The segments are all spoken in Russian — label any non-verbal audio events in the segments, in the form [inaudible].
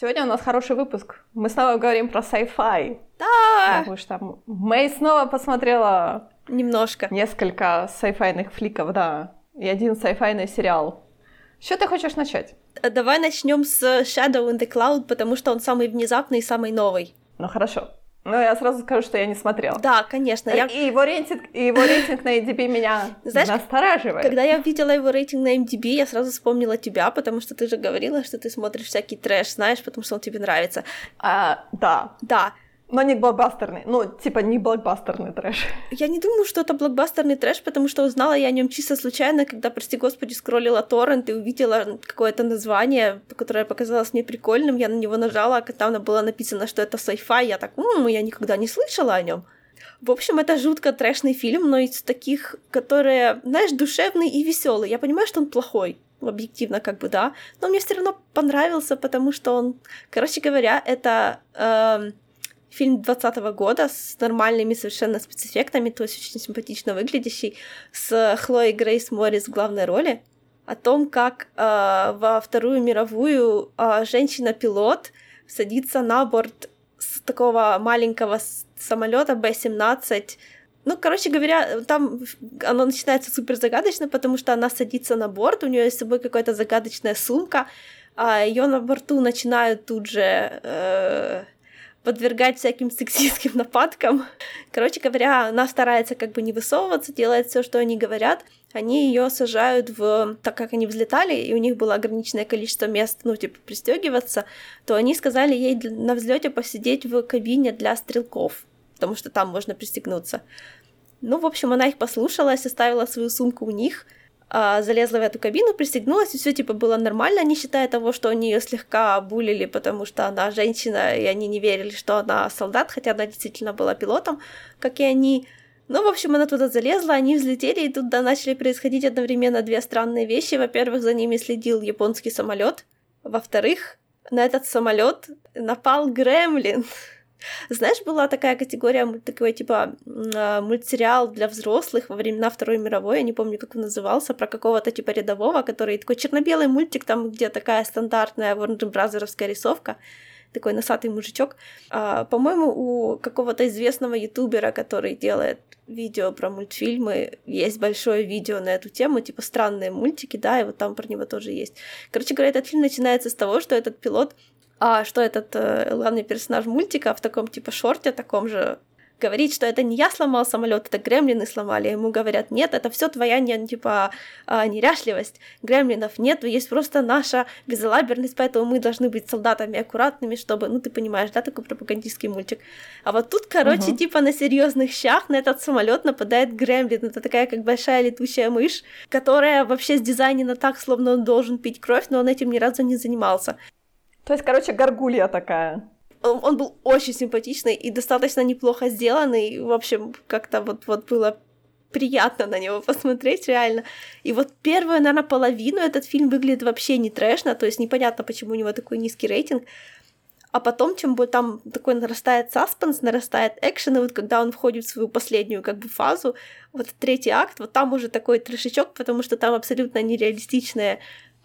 Сегодня у нас хороший выпуск. Мы снова говорим про sci-fi. Да! Потому что Мэй снова посмотрела Немножко. несколько sci-файных фликов, да. И один sci-файный сериал. Что ты хочешь начать? Давай начнем с Shadow in the Cloud, потому что он самый внезапный и самый новый. Ну хорошо. Ну, я сразу скажу, что я не смотрела. Да, конечно. Я... И его рейтинг, и его рейтинг на IDB меня [laughs] Знаешь, настораживает. Когда я видела его рейтинг на MDB, я сразу вспомнила тебя, потому что ты же говорила, что ты смотришь всякий трэш, знаешь, потому что он тебе нравится. А, да, Да, но не блокбастерный. Ну, типа не блокбастерный трэш. я не думаю, что это блокбастерный трэш, потому что узнала я о нем чисто случайно, когда, прости господи, скроллила торрент и увидела какое-то название, которое показалось мне прикольным. Я на него нажала, а там было написано, что это sci-fi. Я так, м я никогда не слышала о нем. В общем, это жутко трэшный фильм, но из таких, которые, знаешь, душевный и веселый. Я понимаю, что он плохой, объективно как бы, да, но мне все равно понравился, потому что он, короче говоря, это эм, фильм 20 года с нормальными совершенно спецэффектами, то есть очень симпатично выглядящий, с Хлоей Грейс Моррис в главной роли, о том, как э, во Вторую мировую э, женщина-пилот садится на борт с такого маленького самолета Б-17. Ну, короче говоря, там оно начинается супер загадочно, потому что она садится на борт, у нее есть с собой какая-то загадочная сумка, а ее на борту начинают тут же э, подвергать всяким сексистским нападкам. Короче говоря, она старается как бы не высовываться, делает все, что они говорят. Они ее сажают в... Так как они взлетали, и у них было ограниченное количество мест, ну, типа, пристегиваться, то они сказали ей на взлете посидеть в кабине для стрелков, потому что там можно пристегнуться. Ну, в общем, она их послушалась, оставила свою сумку у них, а, залезла в эту кабину, пристегнулась, и все типа было нормально, не считая того, что они ее слегка булили, потому что она женщина, и они не верили, что она солдат, хотя она действительно была пилотом, как и они. Ну, в общем, она туда залезла, они взлетели, и тут да, начали происходить одновременно две странные вещи. Во-первых, за ними следил японский самолет. Во-вторых, на этот самолет напал гремлин. Знаешь, была такая категория, такой типа мультсериал для взрослых во времена Второй мировой, я не помню, как он назывался, про какого-то типа рядового, который такой черно-белый мультик, там где такая стандартная Warner рисовка, такой носатый мужичок. А, по-моему, у какого-то известного ютубера, который делает видео про мультфильмы, есть большое видео на эту тему, типа странные мультики, да, и вот там про него тоже есть. Короче говоря, этот фильм начинается с того, что этот пилот а что этот э, главный персонаж мультика в таком типа шорте, таком же говорит, что это не я сломал самолет, это гремлины сломали. Ему говорят, нет, это все твоя не, типа а, неряшливость. Гремлинов нет, есть просто наша безалаберность, поэтому мы должны быть солдатами аккуратными, чтобы, ну ты понимаешь, да, такой пропагандистский мультик. А вот тут, короче, угу. типа на серьезных щах на этот самолет нападает гремлин. Это такая как большая летучая мышь, которая вообще сдизайнена так, словно он должен пить кровь, но он этим ни разу не занимался. То есть, короче, горгулья такая. Он, он был очень симпатичный и достаточно неплохо сделанный. В общем, как-то вот, вот было приятно на него [laughs] посмотреть, реально. И вот первую, наверное, половину этот фильм выглядит вообще не трэшно, то есть непонятно, почему у него такой низкий рейтинг. А потом, чем бы там такой нарастает саспенс, нарастает экшен, и вот когда он входит в свою последнюю как бы фазу, вот третий акт, вот там уже такой трешечок, потому что там абсолютно нереалистичная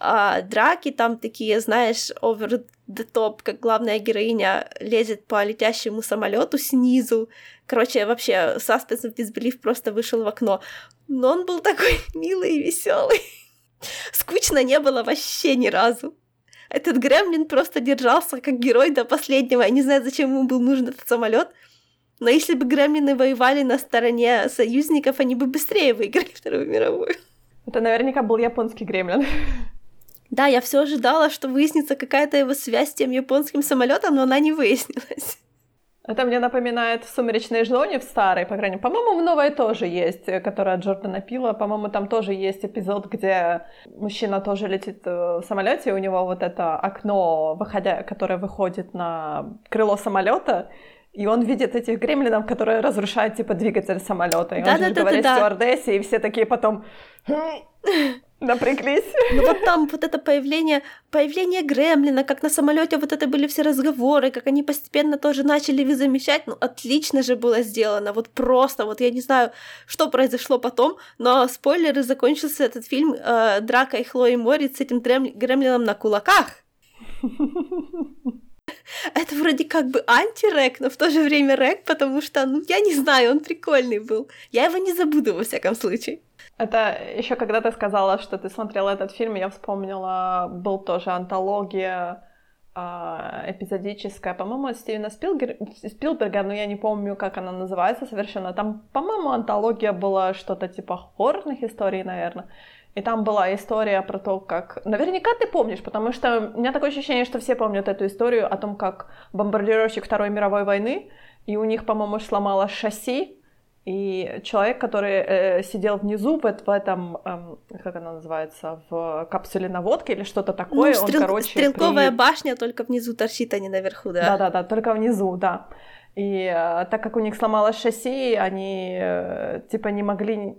а, драки там такие, знаешь, over the top, как главная героиня лезет по летящему самолету снизу. Короче, вообще, Suspense of Disbelief просто вышел в окно. Но он был такой [laughs] милый и веселый. Скучно не было вообще ни разу. Этот Гремлин просто держался как герой до последнего. Я не знаю, зачем ему был нужен этот самолет. Но если бы Гремлины воевали на стороне союзников, они бы быстрее выиграли [laughs] Вторую мировую. Это наверняка был японский Гремлин. Да, я все ожидала, что выяснится какая-то его связь с тем японским самолетом, но она не выяснилась. Это мне напоминает «Сумеречные жнони» в старой, по крайней мере. По-моему, в новой тоже есть, которая Джордана Пила. По-моему, там тоже есть эпизод, где мужчина тоже летит в самолете, и у него вот это окно, выходя, которое выходит на крыло самолета, и он видит этих гремлинов, которые разрушают, типа, двигатель самолета. И да, он да, же да, говорит да, да. стюардессе, и все такие потом [laughs] напряглись. Ну вот там вот это появление, появление Гремлина, как на самолете вот это были все разговоры, как они постепенно тоже начали замечать, ну отлично же было сделано, вот просто, вот я не знаю, что произошло потом, но спойлеры, закончился этот фильм э, дракой Хлои Морец с этим Гремлином на кулаках. [laughs] Это вроде как бы антирек, но в то же время рек, потому что, ну, я не знаю, он прикольный был. Я его не забуду, во всяком случае. Это еще когда ты сказала, что ты смотрела этот фильм, я вспомнила, был тоже антология а, эпизодическая, по-моему, Стивена Спилбер... Спилберга, но я не помню, как она называется совершенно. Там, по-моему, антология была что-то типа хоррорных историй, наверное. И там была история про то, как... Наверняка ты помнишь, потому что у меня такое ощущение, что все помнят эту историю о том, как бомбардировщик Второй мировой войны, и у них, по-моему, сломалось шасси, и человек, который э, сидел внизу в, в этом, э, как она называется, в капсуле наводки или что-то такое, ну, стрел... он, короче... Стрелковая при... башня только внизу торчит, а не наверху, да? Да-да-да, только внизу, да. И э, так как у них сломалось шасси, они э, типа не могли,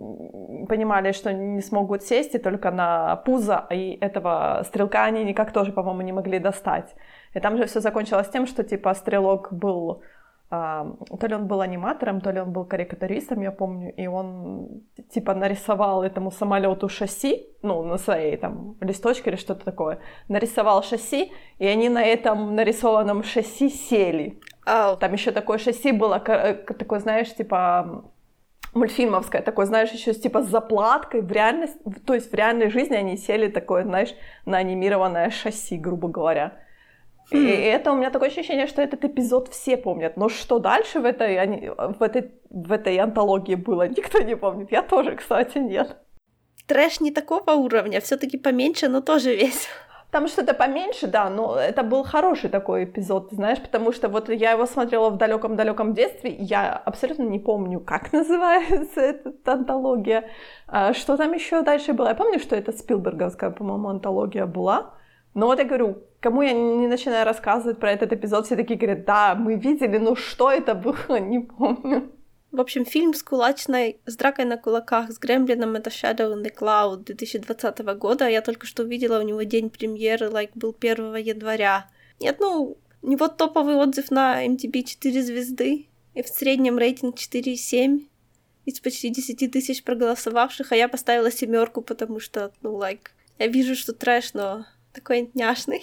понимали, что не смогут сесть и только на пузо, и этого стрелка они никак тоже, по-моему, не могли достать. И там же все закончилось тем, что типа стрелок был то ли он был аниматором, то ли он был карикатуристом, я помню, и он типа нарисовал этому самолету шасси, ну, на своей там листочке или что-то такое, нарисовал шасси, и они на этом нарисованном шасси сели. Oh. Там еще такое шасси было, э, такое, знаешь, типа мультфильмовское, такое, знаешь, еще типа с заплаткой в реальности, то есть в реальной жизни они сели такое, знаешь, на анимированное шасси, грубо говоря. И хм. это у меня такое ощущение, что этот эпизод все помнят. Но что дальше в этой, в этой, в этой антологии было, никто не помнит. Я тоже, кстати, нет. Трэш не такого уровня, все таки поменьше, но тоже весь. Там что-то поменьше, да, но это был хороший такой эпизод, знаешь, потому что вот я его смотрела в далеком-далеком детстве, я абсолютно не помню, как [laughs] называется эта антология, а что там еще дальше было. Я помню, что это Спилберговская, по-моему, антология была, но вот я говорю, кому я не начинаю рассказывать про этот эпизод, все такие говорят, да, мы видели, но что это было, [laughs] не помню. В общем, фильм с кулачной, с дракой на кулаках, с Гремлином, это Shadow in the Cloud 2020 года. Я только что увидела, у него день премьеры, like, был 1 января. Нет, ну, у него топовый отзыв на MTB 4 звезды, и в среднем рейтинг 4,7 из почти 10 тысяч проголосовавших, а я поставила семерку, потому что, ну, like, я вижу, что трэш, но такой няшный.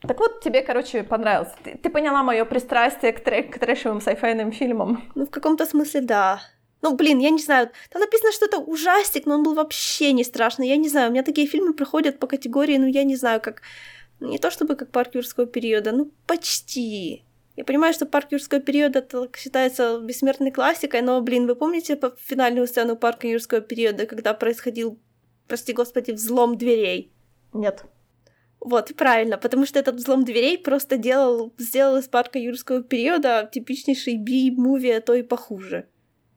Так вот, тебе, короче, понравился. Ты, ты поняла мое пристрастие к, трек, к трэшевым сайфайным фильмам? Ну, в каком-то смысле, да. Ну, блин, я не знаю, там написано, что это ужастик, но он был вообще не страшный. Я не знаю, у меня такие фильмы проходят по категории, ну, я не знаю, как... Не то чтобы как парк юрского периода, ну, почти. Я понимаю, что парк юрского периода это считается бессмертной классикой, но, блин, вы помните финальную сцену парка юрского периода, когда происходил, прости господи, взлом дверей? Нет. Вот, правильно, потому что этот взлом дверей просто делал, сделал из парка юрского периода типичнейший би-муви, а то и похуже.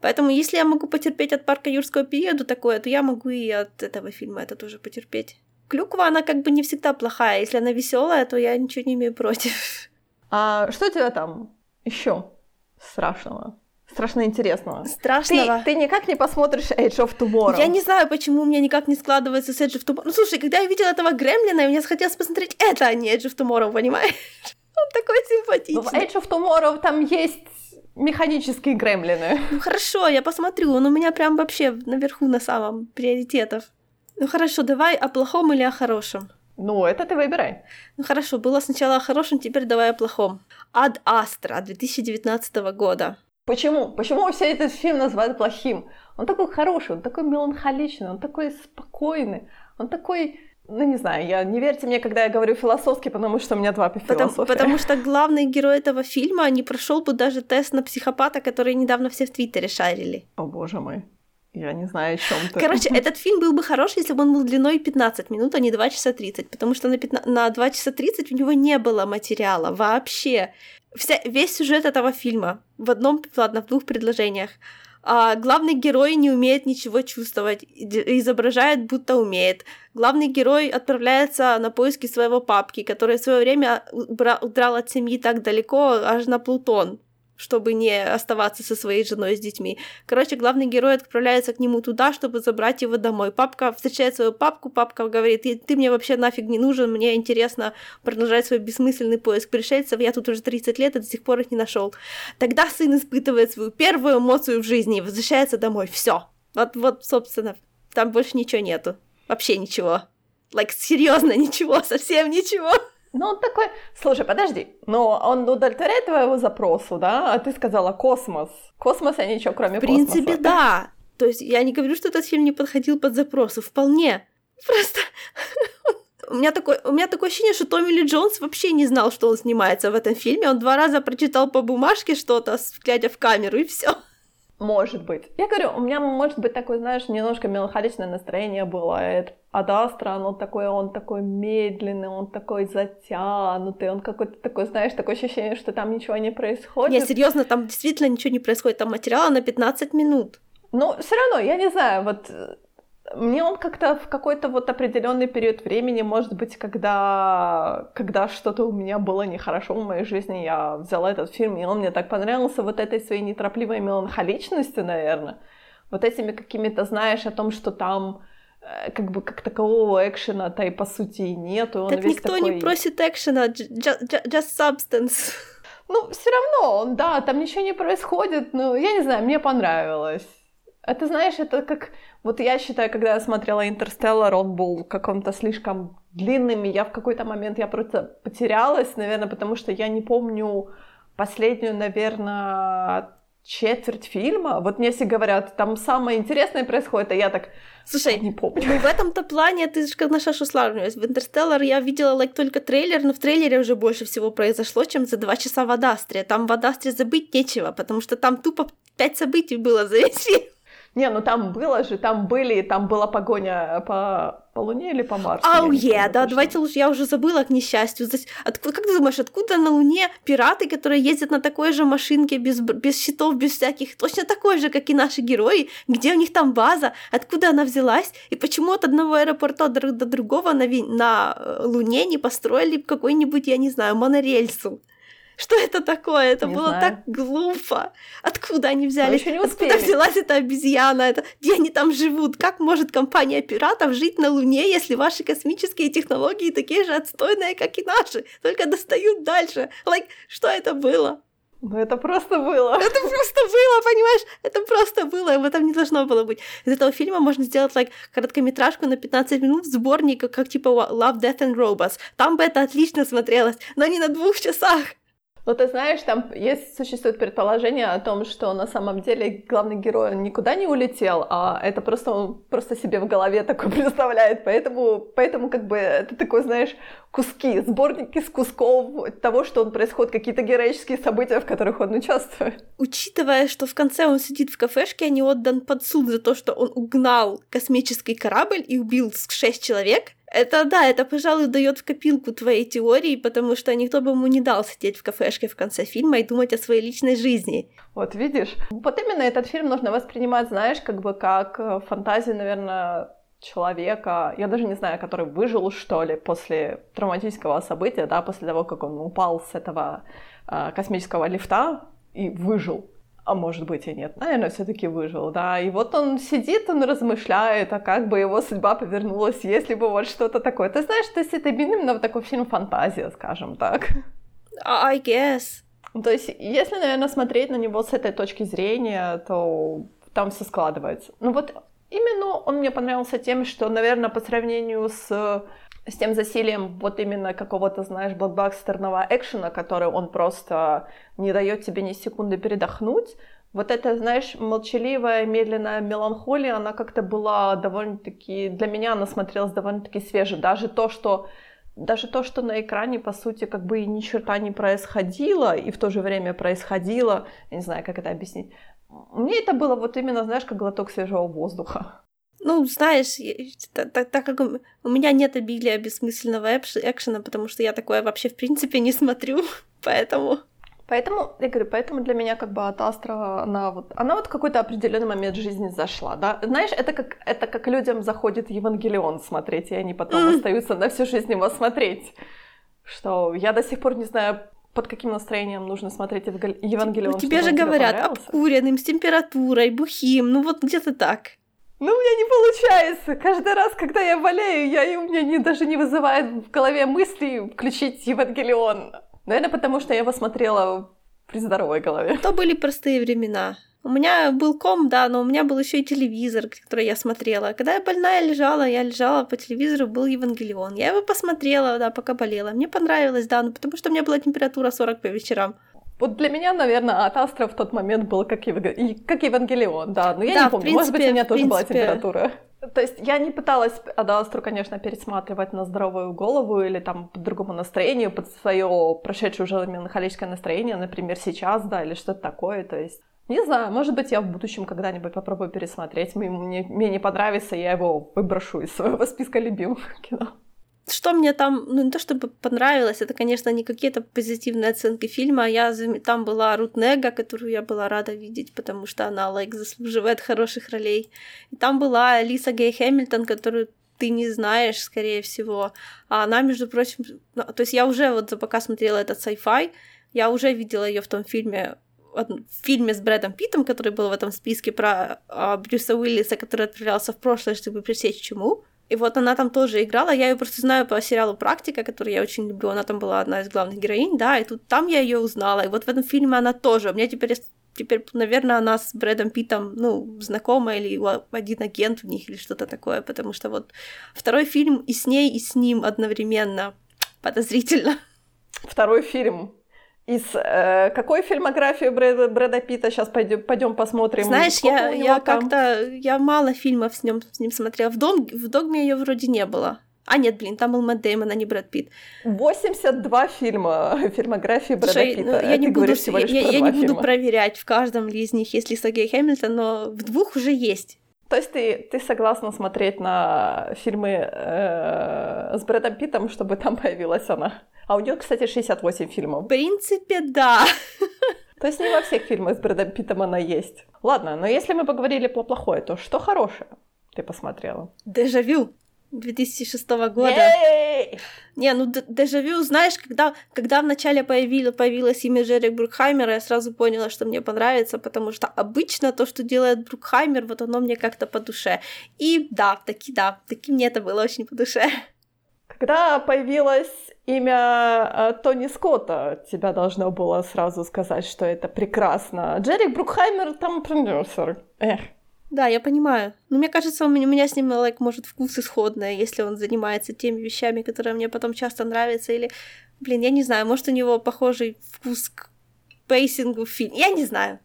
Поэтому если я могу потерпеть от парка юрского периода такое, то я могу и от этого фильма это тоже потерпеть. Клюква, она как бы не всегда плохая. Если она веселая, то я ничего не имею против. А что у тебя там еще страшного? Страшно интересного. Страшного. Ты, ты никак не посмотришь Age of Tomorrow. Я не знаю, почему у меня никак не складывается с Age of Tomorrow. Ну, слушай, когда я видела этого Гремлина, мне захотелось посмотреть это, а не Age of Tomorrow, понимаешь? [laughs] Он такой симпатичный. В Age of Tomorrow там есть механические гремлины. Ну хорошо, я посмотрю, он у меня прям вообще наверху на самом приоритетов. Ну хорошо, давай о плохом или о хорошем? Ну, это ты выбирай. Ну хорошо, было сначала о хорошем, теперь давай о плохом. Ад Астра 2019 года. Почему? Почему все этот фильм называют плохим? Он такой хороший, он такой меланхоличный, он такой спокойный, он такой ну, не знаю, я не верьте мне, когда я говорю философски, потому что у меня два по потому, потому что [laughs] главный герой этого фильма не прошел бы даже тест на психопата, который недавно все в Твиттере шарили. О боже мой. Я не знаю, о чем ты. Короче, [laughs] этот фильм был бы хороший, если бы он был длиной 15 минут, а не 2 часа 30, потому что на, 15, на 2 часа 30 у него не было материала вообще. Вся, весь сюжет этого фильма в одном, ладно, в двух предложениях. А, главный герой не умеет ничего чувствовать, изображает, будто умеет. Главный герой отправляется на поиски своего папки, который в свое время удрал от семьи так далеко, аж на Плутон чтобы не оставаться со своей женой с детьми. Короче, главный герой отправляется к нему туда, чтобы забрать его домой. Папка встречает свою папку, папка говорит, ты мне вообще нафиг не нужен, мне интересно продолжать свой бессмысленный поиск пришельцев, я тут уже 30 лет и до сих пор их не нашел. Тогда сын испытывает свою первую эмоцию в жизни и возвращается домой. Все. Вот, вот, собственно, там больше ничего нету. Вообще ничего. Like, серьезно, [laughs] ничего, совсем ничего. Ну, он такой, слушай, подожди, но он удовлетворяет твоему запросу, да? А ты сказала космос. Космос, а ничего кроме космоса. В принципе, космоса. да. То есть я не говорю, что этот фильм не подходил под запросы. Вполне. Просто [laughs] у меня, такое, у меня такое ощущение, что Томми Ли Джонс вообще не знал, что он снимается в этом фильме. Он два раза прочитал по бумажке что-то, глядя в камеру, и все. Может быть. Я говорю, у меня может быть такое, знаешь, немножко меланхоличное настроение было. Это Ad Astra, он такой, он такой медленный, он такой затянутый, он какой-то такой, знаешь, такое ощущение, что там ничего не происходит. Не, серьезно, там действительно ничего не происходит, там материала на 15 минут. Ну, все равно, я не знаю, вот э, мне он как-то в какой-то вот определенный период времени, может быть, когда, когда что-то у меня было нехорошо в моей жизни, я взяла этот фильм, и он мне так понравился вот этой своей неторопливой меланхоличностью, наверное, вот этими какими-то, знаешь, о том, что там э, как бы как такового экшена-то и по сути и нету. Так никто такой... не просит экшена, just, just substance. Ну, все равно, он, да, там ничего не происходит, но я не знаю, мне понравилось. Это, знаешь, это как... Вот я считаю, когда я смотрела «Интерстеллар», он был каком-то слишком длинным, и я в какой-то момент, я просто потерялась, наверное, потому что я не помню последнюю, наверное, четверть фильма. Вот мне все говорят, там самое интересное происходит, а я так Слушай, не помню. Ну, в этом-то плане ты же как на шашу славливаешь. В «Интерстеллар» я видела like, только трейлер, но в трейлере уже больше всего произошло, чем за два часа в «Адастре». Там в «Адастре» забыть нечего, потому что там тупо пять событий было за весь фильм. Не, ну там было же, там были, там была погоня по, по Луне или по Марсу. Ау, oh, yeah, да, точно. давайте лучше, я уже забыла, к несчастью. Откуда, как ты думаешь, откуда на Луне пираты, которые ездят на такой же машинке, без, без щитов, без всяких, точно такой же, как и наши герои, где у них там база, откуда она взялась, и почему от одного аэропорта до другого на, на э, Луне не построили какой-нибудь, я не знаю, монорельсу? Что это такое? Это не было знаю. так глупо. Откуда они взяли? еще не Откуда взялась эта обезьяна? Это... Где они там живут? Как может компания пиратов жить на Луне, если ваши космические технологии такие же отстойные, как и наши? Только достают дальше. Like, что это было? Ну, это просто было. Это просто было, понимаешь? Это просто было, об этом не должно было быть. Из этого фильма можно сделать like, короткометражку на 15 минут, сборник, как типа Love, Death and Robots. Там бы это отлично смотрелось, но не на двух часах. Ну, ты знаешь, там есть, существует предположение о том, что на самом деле главный герой никуда не улетел, а это просто он просто себе в голове такое [laughs] представляет. Поэтому, поэтому как бы это такой, знаешь, куски, сборники из кусков того, что он происходит, какие-то героические события, в которых он участвует. Учитывая, что в конце он сидит в кафешке, а не отдан под суд за то, что он угнал космический корабль и убил шесть человек, это да, это, пожалуй, дает в копилку твоей теории, потому что никто бы ему не дал сидеть в кафешке в конце фильма и думать о своей личной жизни. Вот видишь, вот именно этот фильм нужно воспринимать, знаешь, как бы как э, фантазию, наверное, человека, я даже не знаю, который выжил, что ли, после травматического события, да, после того, как он упал с этого э, космического лифта и выжил а может быть и нет, наверное, все-таки выжил, да. И вот он сидит, он размышляет, а как бы его судьба повернулась, если бы вот что-то такое. Ты знаешь, то есть это именно такой фильм фантазия, скажем так. I guess. То есть, если, наверное, смотреть на него с этой точки зрения, то там все складывается. Ну вот именно он мне понравился тем, что, наверное, по сравнению с с тем засилием вот именно какого-то, знаешь, блокбастерного экшена, который он просто не дает тебе ни секунды передохнуть. Вот это, знаешь, молчаливая, медленная меланхолия, она как-то была довольно-таки... Для меня она смотрелась довольно-таки свеже. Даже то, что даже то, что на экране, по сути, как бы ни черта не происходило, и в то же время происходило, я не знаю, как это объяснить, мне это было вот именно, знаешь, как глоток свежего воздуха. Ну, знаешь, так, так, так как у меня нет обилия бессмысленного экшена, потому что я такое вообще в принципе не смотрю, [laughs] поэтому... Поэтому, я говорю, поэтому для меня как бы от Астра, она вот, она вот в какой-то определенный момент жизни зашла, да. Знаешь, это как, это как людям заходит Евангелион смотреть, и они потом mm. остаются на всю жизнь его смотреть. Что я до сих пор не знаю, под каким настроением нужно смотреть Евангелион. Ну, тебе же говорят, обкуренным, с температурой, бухим, ну вот где-то так. Ну, у меня не получается. Каждый раз, когда я болею, я, у меня не, даже не вызывает в голове мысли включить Евангелион. Наверное, потому что я его смотрела при здоровой голове. То были простые времена. У меня был ком, да, но у меня был еще и телевизор, который я смотрела. Когда я больная лежала, я лежала по телевизору, был Евангелион. Я его посмотрела, да, пока болела. Мне понравилось, да, ну потому что у меня была температура 40 по вечерам. Вот для меня, наверное, от Астра в тот момент был как, Евангелион, как Евангелион, да. Но я да, не помню, принципе, может быть, у меня тоже принципе... была температура. То есть я не пыталась Адастру, конечно, пересматривать на здоровую голову или там по другому настроению, под свое прошедшее уже меланхолическое настроение, например, сейчас, да, или что-то такое. То есть не знаю, может быть, я в будущем когда-нибудь попробую пересмотреть. Мне, мне, мне не понравится, я его выброшу из своего списка любимых кино. Что мне там, ну не то чтобы понравилось, это, конечно, не какие-то позитивные оценки фильма. Я там была Рут Нега, которую я была рада видеть, потому что она, лайк, заслуживает хороших ролей. И там была Лиса Гей Хэмилтон, которую ты не знаешь, скорее всего. А она, между прочим, ну, то есть я уже вот пока смотрела этот sci-fi, я уже видела ее в том фильме в фильме с Брэдом Питтом, который был в этом списке про а, Брюса Уиллиса, который отправлялся в прошлое, чтобы пресечь чему. И вот она там тоже играла. Я ее просто знаю по сериалу «Практика», который я очень люблю. Она там была одна из главных героинь, да, и тут там я ее узнала. И вот в этом фильме она тоже. У меня теперь, теперь наверное, она с Брэдом Питтом, ну, знакома или один агент в них или что-то такое, потому что вот второй фильм и с ней, и с ним одновременно подозрительно. Второй фильм из э, какой фильмографии Брэда, Брэда Питта сейчас пойдем, пойдем посмотрим? Знаешь, я, я как-то я мало фильмов с ним, с ним смотрела. В, дом, в Догме ее вроде не было. А нет, блин, там был Мэтт Дэймон, а не Брэд Питт. 82 фильма [laughs] фильмографии Брэда Слушай, Питта. Ну, я не, буду, я, я, я не буду проверять в каждом ли из них есть ли Сергей Хэмилтон, но в двух уже есть. То есть ты, ты согласна смотреть на фильмы э, с Брэдом Питтом, чтобы там появилась она? А у нее, кстати, 68 фильмов. В принципе, да. [laughs] То есть не во всех фильмах с Брэдом Питтом она есть. Ладно, но если мы поговорили про плохое, то что хорошее ты посмотрела? Дежавю. 2006 года. Не, ну дежавю, знаешь, когда, когда вначале появилось, появилось имя Джерри Брукхаймера, я сразу поняла, что мне понравится, потому что обычно то, что делает Брукхаймер, вот оно мне как-то по душе. И да, таки да, таки мне это было очень по душе. Когда появилось имя э, Тони Скотта, тебя должно было сразу сказать, что это прекрасно. Джерри Брукхаймер там продюсер. Эх. Да, я понимаю. Но мне кажется, у меня, у меня с ним, like, может, вкус исходный, если он занимается теми вещами, которые мне потом часто нравятся, или, блин, я не знаю, может, у него похожий вкус к pacing у в фильме, я не знаю.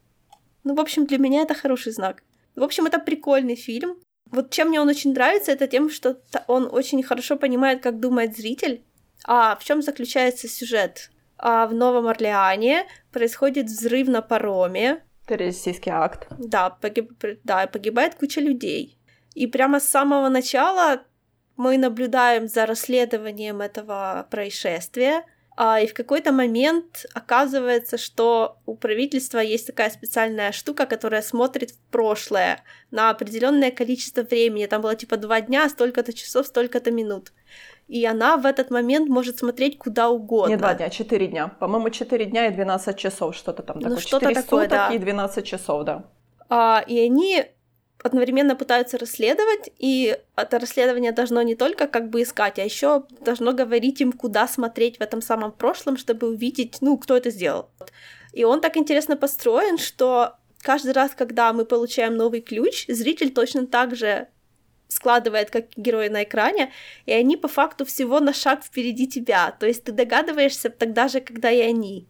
Ну, в общем, для меня это хороший знак. В общем, это прикольный фильм. Вот чем мне он очень нравится, это тем, что он очень хорошо понимает, как думает зритель. А в чем заключается сюжет? А в Новом Орлеане происходит взрыв на пароме, Террористический акт. Да, погиб... да, погибает куча людей. И прямо с самого начала мы наблюдаем за расследованием этого происшествия, а, и в какой-то момент оказывается, что у правительства есть такая специальная штука, которая смотрит в прошлое на определенное количество времени. Там было типа два дня, столько-то часов, столько-то минут и она в этот момент может смотреть куда угодно. Не два дня, четыре дня. По-моему, четыре дня и 12 часов, что-то там такое. Ну, что-то такое, суток да. и 12 часов, да. А, и они одновременно пытаются расследовать, и это расследование должно не только как бы искать, а еще должно говорить им, куда смотреть в этом самом прошлом, чтобы увидеть, ну, кто это сделал. И он так интересно построен, что каждый раз, когда мы получаем новый ключ, зритель точно так же складывает как герои на экране, и они по факту всего на шаг впереди тебя. То есть ты догадываешься тогда же, когда и они.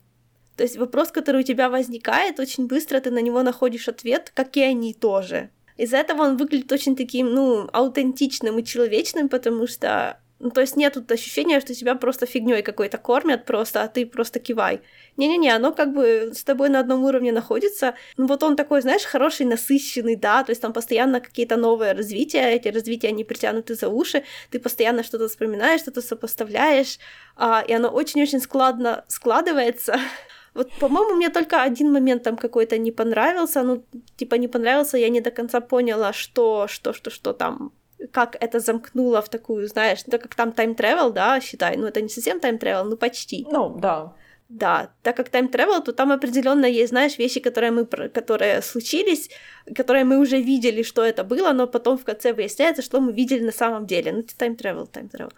То есть вопрос, который у тебя возникает, очень быстро ты на него находишь ответ, как и они тоже. Из-за этого он выглядит очень таким, ну, аутентичным и человечным, потому что ну, то есть нет тут ощущения, что тебя просто фигней какой-то кормят просто, а ты просто кивай. Не-не-не, оно как бы с тобой на одном уровне находится. Ну, вот он такой, знаешь, хороший, насыщенный, да, то есть там постоянно какие-то новые развития, эти развития, они притянуты за уши, ты постоянно что-то вспоминаешь, что-то сопоставляешь, а, и оно очень-очень складно складывается. [laughs] Вот, по-моему, мне только один момент там какой-то не понравился, ну, типа не понравился, я не до конца поняла, что, что, что, что там как это замкнуло в такую, знаешь, так как там тайм travel, да, считай, ну это не совсем тайм travel, ну почти. Ну, да. Да, так как тайм travel, то там определенно есть, знаешь, вещи, которые мы, которые случились, которые мы уже видели, что это было, но потом в конце выясняется, что мы видели на самом деле. Ну, тайм travel, тайм travel.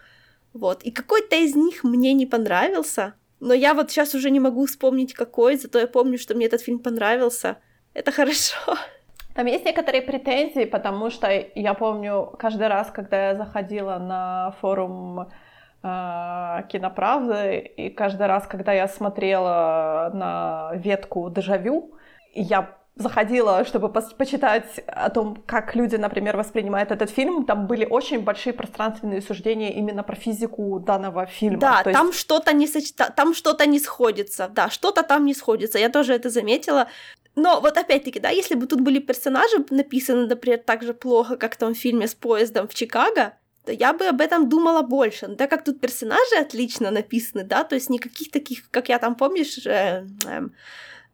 Вот. И какой-то из них мне не понравился, но я вот сейчас уже не могу вспомнить какой, зато я помню, что мне этот фильм понравился. это хорошо. Там есть некоторые претензии, потому что я помню, каждый раз, когда я заходила на форум э, Киноправды, и каждый раз, когда я смотрела на ветку «Дежавю», я заходила, чтобы по почитать о том, как люди, например, воспринимают этот фильм, там были очень большие пространственные суждения именно про физику данного фильма. Да, То там есть... что-то не сочета... там что-то не сходится, да, что-то там не сходится. Я тоже это заметила. Но вот опять-таки, да, если бы тут были персонажи написаны, например, так же плохо, как в том фильме с поездом в Чикаго, то я бы об этом думала больше. Но так как тут персонажи отлично написаны, да, то есть никаких таких, как я там, помнишь, э, э,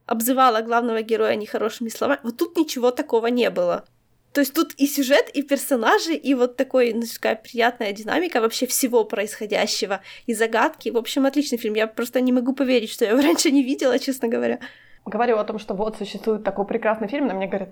обзывала главного героя нехорошими словами, вот тут ничего такого не было. То есть тут и сюжет, и персонажи, и вот такой, ну, такая приятная динамика вообще всего происходящего, и загадки. В общем, отличный фильм. Я просто не могу поверить, что я его [laughs] раньше не видела, честно говоря говорю о том, что вот существует такой прекрасный фильм, на мне говорят,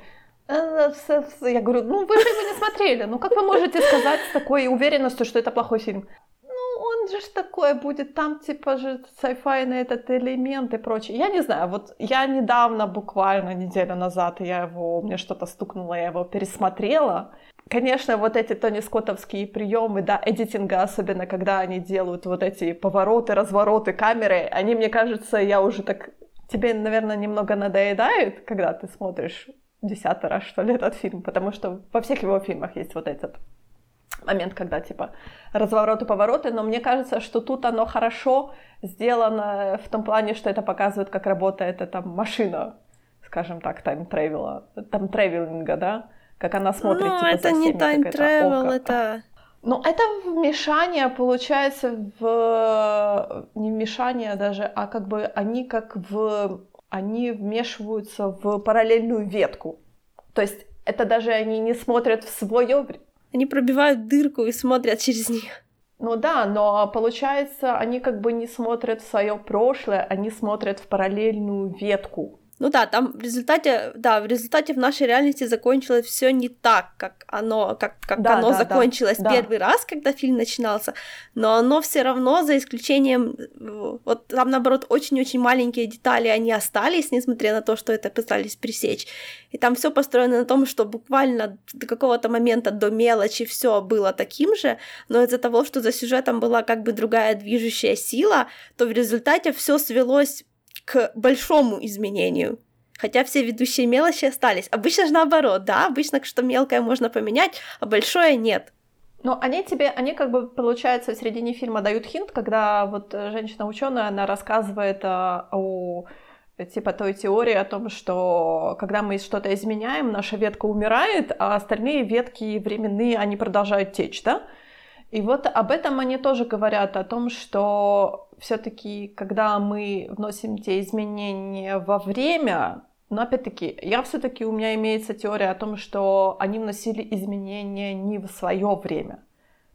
«Э, я говорю, ну вы же его не смотрели, ну как вы можете сказать с такой уверенностью, что это плохой фильм? Ну он же ж такой будет, там типа же sci-fi на этот элемент и прочее. Я не знаю, вот я недавно, буквально неделю назад, я его, мне что-то стукнуло, я его пересмотрела. Конечно, вот эти Тони Скоттовские приемы, да, эдитинга, особенно когда они делают вот эти повороты, развороты камеры, они, мне кажется, я уже так тебе, наверное, немного надоедает, когда ты смотришь десятый раз, что ли, этот фильм, потому что во всех его фильмах есть вот этот момент, когда, типа, развороты, повороты, но мне кажется, что тут оно хорошо сделано в том плане, что это показывает, как работает эта машина, скажем так, тайм-тревела, тайм-тревелинга, да, как она смотрит, ну, типа, это не тайм-тревел, это... Ну, это вмешание, получается, в... Не вмешание даже, а как бы они как в... Они вмешиваются в параллельную ветку. То есть это даже они не смотрят в свое... Они пробивают дырку и смотрят через нее. Ну да, но получается, они как бы не смотрят в свое прошлое, они смотрят в параллельную ветку. Ну да, там в результате, да, в результате в нашей реальности закончилось все не так, как оно, как, как да, оно да, закончилось да, первый да. раз, когда фильм начинался, но оно все равно, за исключением, вот там, наоборот, очень-очень маленькие детали, они остались, несмотря на то, что это пытались пресечь. И там все построено на том, что буквально до какого-то момента, до мелочи все было таким же, но из-за того, что за сюжетом была как бы другая движущая сила, то в результате все свелось к большому изменению. Хотя все ведущие мелочи остались. Обычно же наоборот, да, обычно что мелкое можно поменять, а большое нет. Но они тебе, они как бы, получается, в середине фильма дают хинт, когда вот женщина-ученая, она рассказывает а, о типа той теории о том, что когда мы что-то изменяем, наша ветка умирает, а остальные ветки временные, они продолжают течь, да? И вот об этом они тоже говорят, о том, что все-таки, когда мы вносим те изменения во время, но опять-таки, я все-таки, у меня имеется теория о том, что они вносили изменения не в свое время.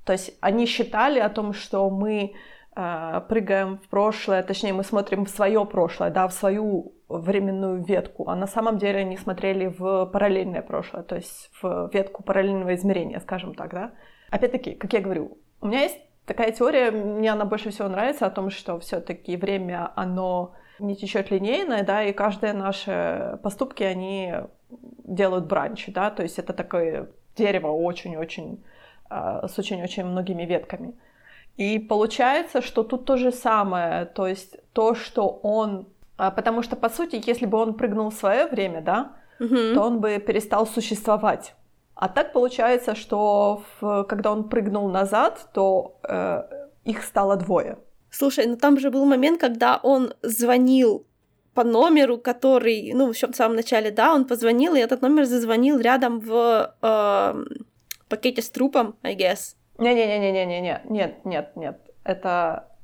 То есть они считали о том, что мы э, прыгаем в прошлое, точнее, мы смотрим в свое прошлое, да, в свою временную ветку, а на самом деле они смотрели в параллельное прошлое, то есть в ветку параллельного измерения, скажем так, да. Опять-таки, как я говорю, у меня есть такая теория, мне она больше всего нравится, о том, что все-таки время, оно не течет линейно, да, и каждые наши поступки, они делают бранчи, да, то есть это такое дерево очень-очень, э, с очень-очень многими ветками. И получается, что тут то же самое, то есть то, что он... А, потому что, по сути, если бы он прыгнул в свое время, да, угу. то он бы перестал существовать. А так получается, что в, когда он прыгнул назад, то э, их стало двое. Слушай, ну там же был момент, когда он звонил по номеру, который, ну, еще в самом начале, да, он позвонил, и этот номер зазвонил рядом в э, пакете с трупом, I guess. Не-не-не-не-не-не, нет, нет, нет, это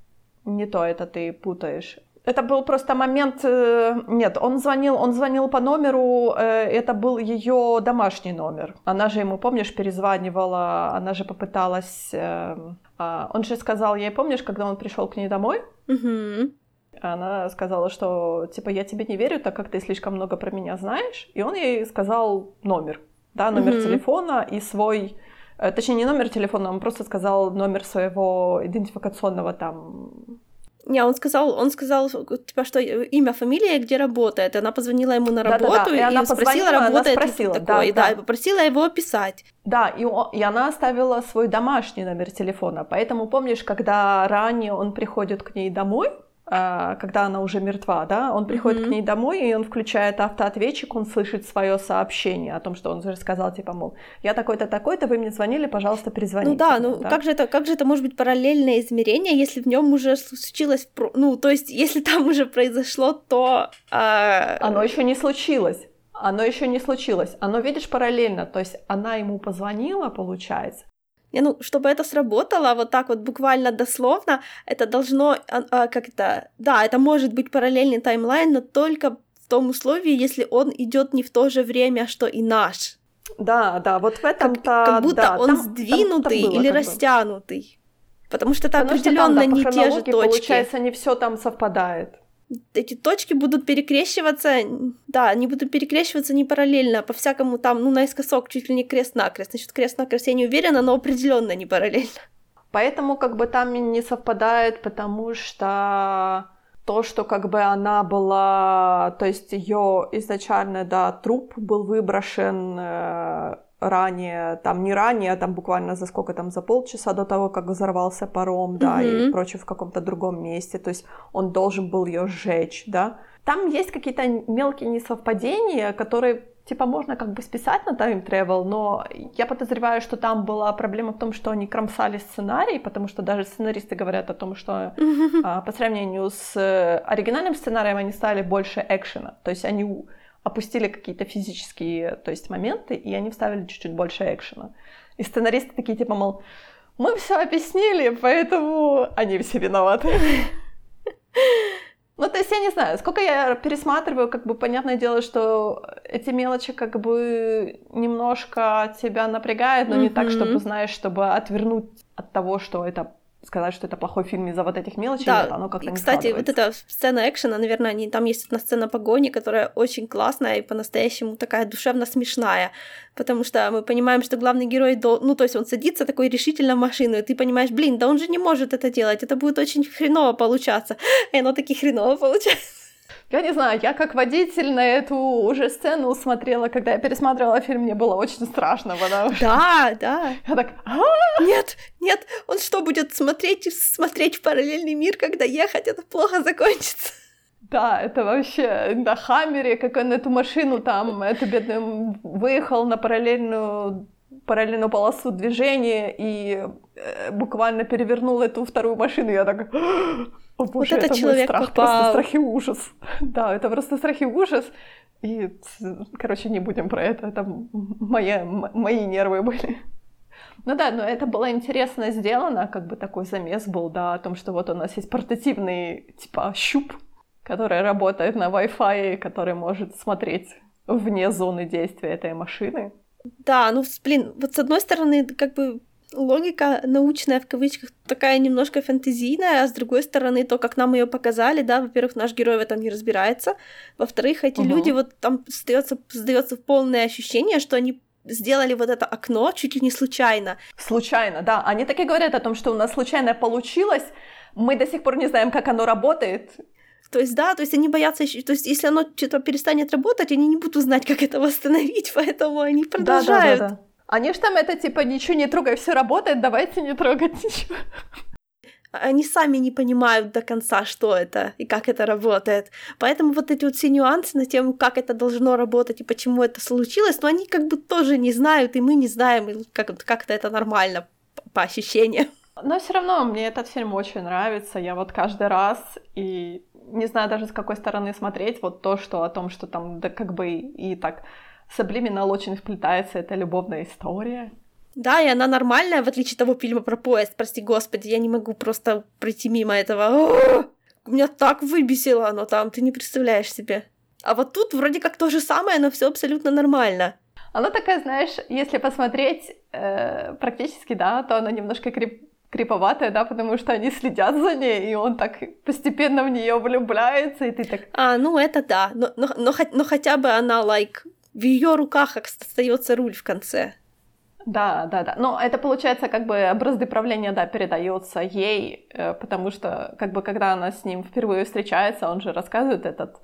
не то, это ты путаешь это был просто момент, э, нет, он звонил, он звонил по номеру, э, это был ее домашний номер. Она же ему, помнишь, перезванивала, она же попыталась, э, а, он же сказал ей, помнишь, когда он пришел к ней домой? Угу. Она сказала, что, типа, я тебе не верю, так как ты слишком много про меня знаешь. И он ей сказал номер, да, номер угу. телефона и свой, точнее, не номер телефона, он просто сказал номер своего идентификационного там Не, он сказал, он сказал, типа, что имя, фамилия, где работает. Она позвонила ему на работу Да-да-да. И и, она спросила, позвонила, она работает ли спросила, такой, да, да, да. и попросила его описать. Да, и, о- и она оставила свой домашний номер телефона. Поэтому помнишь, когда ранее он приходит к ней домой, когда она уже мертва, да, он приходит Мгм. к ней домой, и он включает автоответчик, он слышит свое сообщение о том, что он же сказал, типа, мол, я такой-то, такой-то, вы мне звонили, пожалуйста, перезвоните. Ну да, ну как же это, как же это может быть параллельное измерение, если в нем уже случилось, ну то есть если [laughs] там уже произошло, то а, Оно еще не случилось. Оно еще не случилось. Оно, видишь, параллельно. То есть она ему позвонила, получается. Не, ну, чтобы это сработало вот так вот буквально дословно, это должно, а, а, как это, да, это может быть параллельный таймлайн, но только в том условии, если он идет не в то же время, что и наш. Да, да, вот в этом-то... Как, как будто да, он там- там- сдвинутый там было или как бы. растянутый. Потому что это Потому что там, определенно да, не те же точки. Получается, не все там совпадает. Эти точки будут перекрещиваться, да, они будут перекрещиваться не параллельно, а по-всякому там, ну, наискосок, чуть ли не крест-накрест. Насчет крест-накрест я не уверена, но определенно не параллельно. Поэтому как бы там не совпадает, потому что то, что как бы она была, то есть ее изначально, да, труп был выброшен э, ранее, там не ранее, а там буквально за сколько там, за полчаса до того, как взорвался паром, да, и Мгм. прочее в каком-то другом месте, то есть он должен был ее сжечь, да. Там есть какие-то мелкие несовпадения, которые типа можно как бы списать на time travel, но я подозреваю, что там была проблема в том, что они кромсали сценарий, потому что даже сценаристы говорят о том, что [laughs] а, по сравнению с э, оригинальным сценарием они стали больше экшена, то есть они опустили какие-то физические, то есть моменты, и они вставили чуть-чуть больше экшена. И сценаристы такие типа, мол, мы все объяснили, поэтому они все виноваты. Ну, то есть, я не знаю, сколько я пересматриваю, как бы, понятное дело, что эти мелочи, как бы, немножко тебя напрягают, но не так, чтобы, знаешь, чтобы отвернуть от того, что это сказать, что это плохой фильм из-за вот этих мелочей, Да, нет, оно как-то не кстати, вот эта сцена экшена, наверное, они, там есть одна сцена погони, которая очень классная и по-настоящему такая душевно смешная, потому что мы понимаем, что главный герой, дол- ну, то есть он садится такой решительно в машину, и ты понимаешь, блин, да он же не может это делать, это будет очень хреново получаться, [laughs] и оно таки хреново получается. Я не знаю, я как водитель на эту уже сцену смотрела, когда я пересматривала фильм, мне было очень страшно, потому что Да, да. я так, «А!» Нет, нет, он что, будет смотреть, смотреть в параллельный мир, когда ехать, это плохо закончится. Да, это вообще на Хаммере, как он эту машину там, эту бедную, выехал на параллельную параллельную полосу движения и э, буквально перевернул эту вторую машину. Я так, о боже, этот это мой человек страх, попал. просто страх и ужас. [laughs] Да, это просто страх и ужас. И, короче, не будем про это, это моя, мои нервы были. Ну да, но это было интересно сделано, как бы такой замес был, да, о том, что вот у нас есть портативный, типа, щуп, который работает на Wi-Fi, который может смотреть вне зоны действия этой машины. Да, ну, блин, вот с одной стороны, как бы логика научная в кавычках такая немножко фэнтезийная, а с другой стороны то, как нам ее показали, да, во-первых, наш герой в этом не разбирается, во-вторых, эти Мгм. люди вот там создается, создается полное ощущение, что они сделали вот это окно чуть ли не случайно. Случайно, да. Они так и говорят о том, что у нас случайно получилось, мы до сих пор не знаем, как оно работает. То есть, да, то есть они боятся, то есть если оно что-то перестанет работать, они не будут знать, как это восстановить, [laughs] поэтому они продолжают. Да, да, да, да. Они ж там это типа ничего не трогай, все работает, давайте не трогать ничего. они сами не понимают до конца, что это и как это работает. Поэтому вот эти вот все нюансы на тему, как это должно работать и почему это случилось, но они как бы тоже не знают, и мы не знаем, и как, как-то это нормально по ощущениям. Но все равно мне этот фильм очень нравится. Я вот каждый раз и не знаю даже с какой стороны смотреть, вот то, что о том, что там да как бы и, так Саблиминал очень вплетается, это любовная история. Да, и она нормальная, в отличие от того фильма про поезд, прости господи, я не могу просто пройти мимо этого. Меня так выбесило оно там, ты не представляешь себе. А вот тут вроде как то же самое, но все абсолютно нормально. Она такая, знаешь, если посмотреть э, практически, да, то она немножко крип, криповатая, да, потому что они следят за ней, и он так постепенно в нее влюбляется, и ты так... А, ну это да, но, но, но, но хотя бы она, like, в ее руках остается руль в конце. Да, да, да. Но это получается как бы бразды правления, да, передается ей, э, потому что как бы когда она с ним впервые встречается, он же рассказывает этот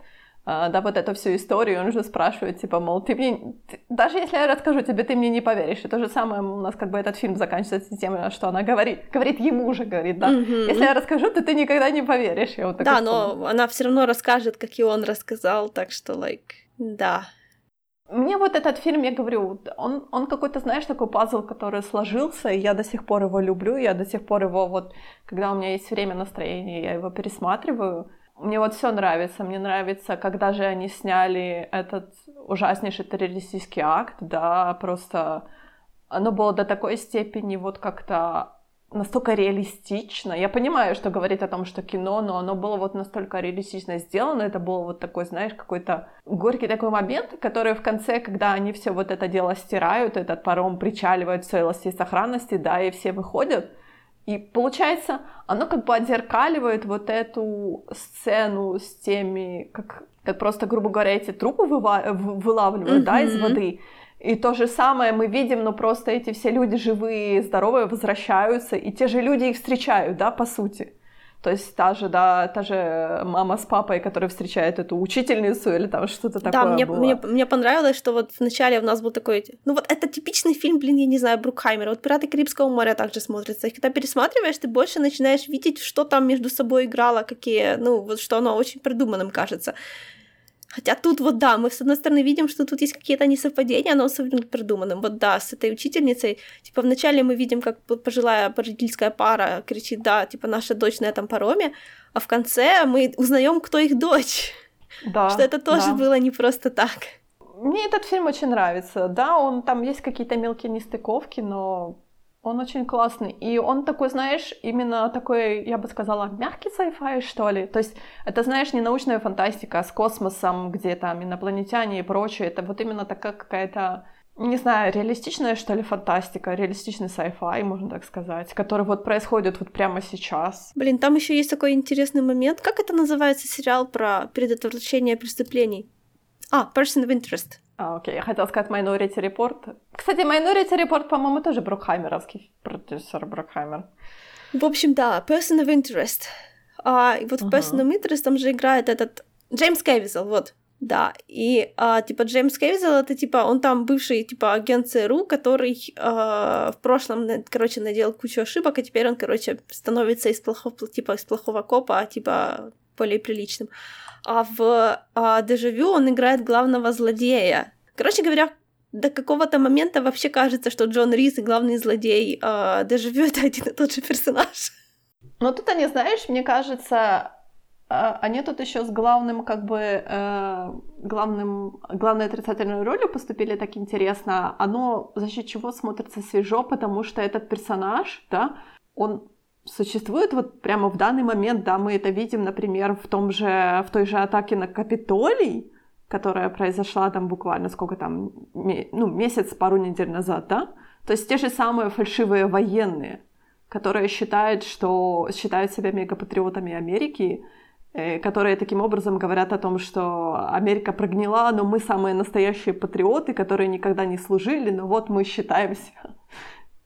да, вот эту всю историю, он же спрашивает, типа, мол, ты мне, ты, даже если я расскажу тебе, ты мне не поверишь. И то же самое у нас как бы этот фильм заканчивается тем, что она говорит, говорит ему же, говорит, да, mm-hmm. если я расскажу, то ты никогда не поверишь. вот да, но помню. она все равно расскажет, как и он рассказал, так что, like, да. Мне вот этот фильм, я говорю, он, он какой-то, знаешь, такой пазл, который сложился, и я до сих пор его люблю, я до сих пор его вот, когда у меня есть время, настроение, я его пересматриваю, мне вот все нравится. Мне нравится, когда же они сняли этот ужаснейший террористический акт, да, просто оно было до такой степени вот как-то настолько реалистично. Я понимаю, что говорит о том, что кино, но оно было вот настолько реалистично сделано. Это был вот такой, знаешь, какой-то горький такой момент, который в конце, когда они все вот это дело стирают, этот паром причаливает в целости и сохранности, да, и все выходят, и получается, оно как бы отзеркаливает вот эту сцену с теми, как, как просто, грубо говоря, эти трупы выва- вылавливают, mm-hmm. да, из воды. И то же самое мы видим, но просто эти все люди живые, здоровые возвращаются, и те же люди их встречают, да, по сути. То есть та же, да, та же мама с папой, которые встречают эту учительницу или там что-то такое Да, мне, было. мне, мне понравилось, что вот вначале у нас был такой... Ну вот это типичный фильм, блин, я не знаю, Брукхаймера. Вот «Пираты Карибского моря» также смотрится. И когда пересматриваешь, ты больше начинаешь видеть, что там между собой играло, какие... Ну, вот что оно очень придуманным кажется. Хотя тут вот да, мы с одной стороны видим, что тут есть какие-то несовпадения, но особенно придуманным. Вот да, с этой учительницей, типа вначале мы видим, как пожилая родительская пара кричит, да, типа наша дочь на этом пароме, а в конце мы узнаем, кто их дочь. Да, что это тоже да. было не просто так. Мне этот фильм очень нравится. Да, он там есть какие-то мелкие нестыковки, но он очень классный. И он такой, знаешь, именно такой, я бы сказала, мягкий sci-fi, что ли. То есть это, знаешь, не научная фантастика с космосом, где там инопланетяне и прочее. Это вот именно такая какая-то не знаю, реалистичная, что ли, фантастика, реалистичный sci-fi, можно так сказать, который вот происходит вот прямо сейчас. Блин, там еще есть такой интересный момент. Как это называется сериал про предотвращение преступлений? А, Person of Interest. А, окей, я хотела сказать Minority Report. Кстати, Minority Report, по-моему, тоже Брукхаймеровский продюсер Брукхаймер. В общем, да, Person of Interest. А, и вот uh-huh. в Person of Interest там же играет этот Джеймс Кевизел, вот. Да, и а, типа Джеймс Кевизел это типа он там бывший типа агент ЦРУ, который а, в прошлом, короче, наделал кучу ошибок, а теперь он, короче, становится из плохого типа из плохого копа, типа более приличным а в а, Дежавю он играет главного злодея. Короче говоря, до какого-то момента вообще кажется, что Джон Рис и главный злодей а Дежавю это один и тот же персонаж. Но тут они, знаешь, мне кажется, а, они тут еще с главным, как бы, э, главным, главной отрицательной ролью поступили так интересно. Оно за счет чего смотрится свежо, потому что этот персонаж, да, он существует вот прямо в данный момент, да, мы это видим, например, в том же, в той же атаке на Капитолий, которая произошла там буквально сколько там, ну, месяц, пару недель назад, да, то есть те же самые фальшивые военные, которые считают, что считают себя мегапатриотами Америки, э, которые таким образом говорят о том, что Америка прогнила, но мы самые настоящие патриоты, которые никогда не служили, но вот мы считаемся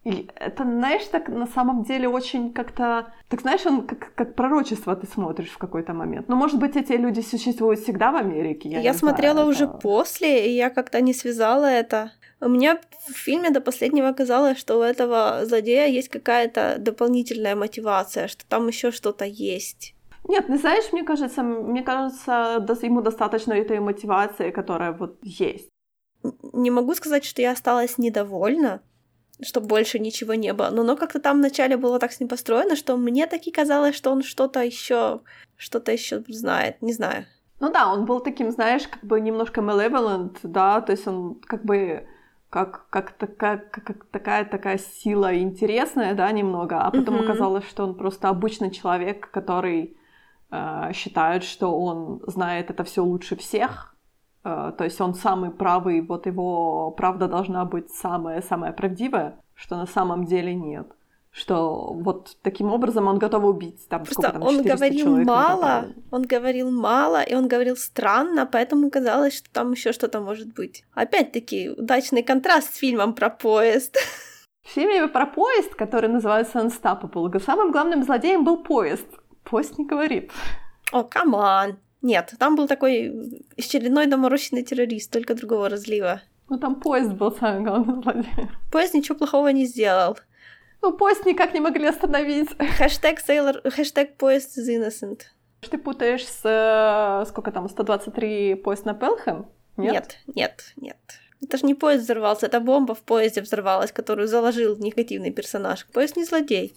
и это, знаешь, так на самом деле очень как-то... Так знаешь, он как, как пророчество ты смотришь в какой-то момент. Ну, может быть, эти люди существуют всегда в Америке. Я, я смотрела знаю, уже это... после, и я как-то не связала это. У меня в фильме до последнего казалось, что у этого злодея есть какая-то дополнительная мотивация, что там еще что-то есть. Нет, не знаешь, мне кажется, мне кажется, ему достаточно этой мотивации, которая вот есть. Не могу сказать, что я осталась недовольна, чтобы больше ничего не было. Но, но как-то там вначале было так с ним построено, что мне таки казалось, что он что-то еще, что-то еще знает, не знаю. Ну да, он был таким, знаешь, как бы немножко malevolent, да, то есть он как бы как, как, такая, как такая такая сила интересная, да, немного, а потом mm-hmm. оказалось, что он просто обычный человек, который э, считает, что он знает это все лучше всех, то есть он самый правый, вот его правда должна быть самая-самая правдивая, что на самом деле нет. что вот таким образом он готов убить там Просто там, он говорил человек, мало, он говорил мало, и он говорил странно, поэтому казалось, что там еще что-то может быть. Опять-таки, удачный контраст с фильмом про поезд. В фильме про поезд, который называется Unstoppable, самым главным злодеем был поезд. Поезд не говорит. Oh, come on. Нет, там был такой очередной доморощенный террорист, только другого разлива. Ну там поезд был самым главным злодеем. Поезд ничего плохого не сделал. Ну, поезд никак не могли остановить. Хэштег Sailor, хэштег поезд is innocent. Ты путаешь с, э, сколько там, 123 поезд на Пелхэм? Нет? Нет, нет, нет. Это же не поезд взорвался, это бомба в поезде взорвалась, которую заложил негативный персонаж. Поезд не злодей.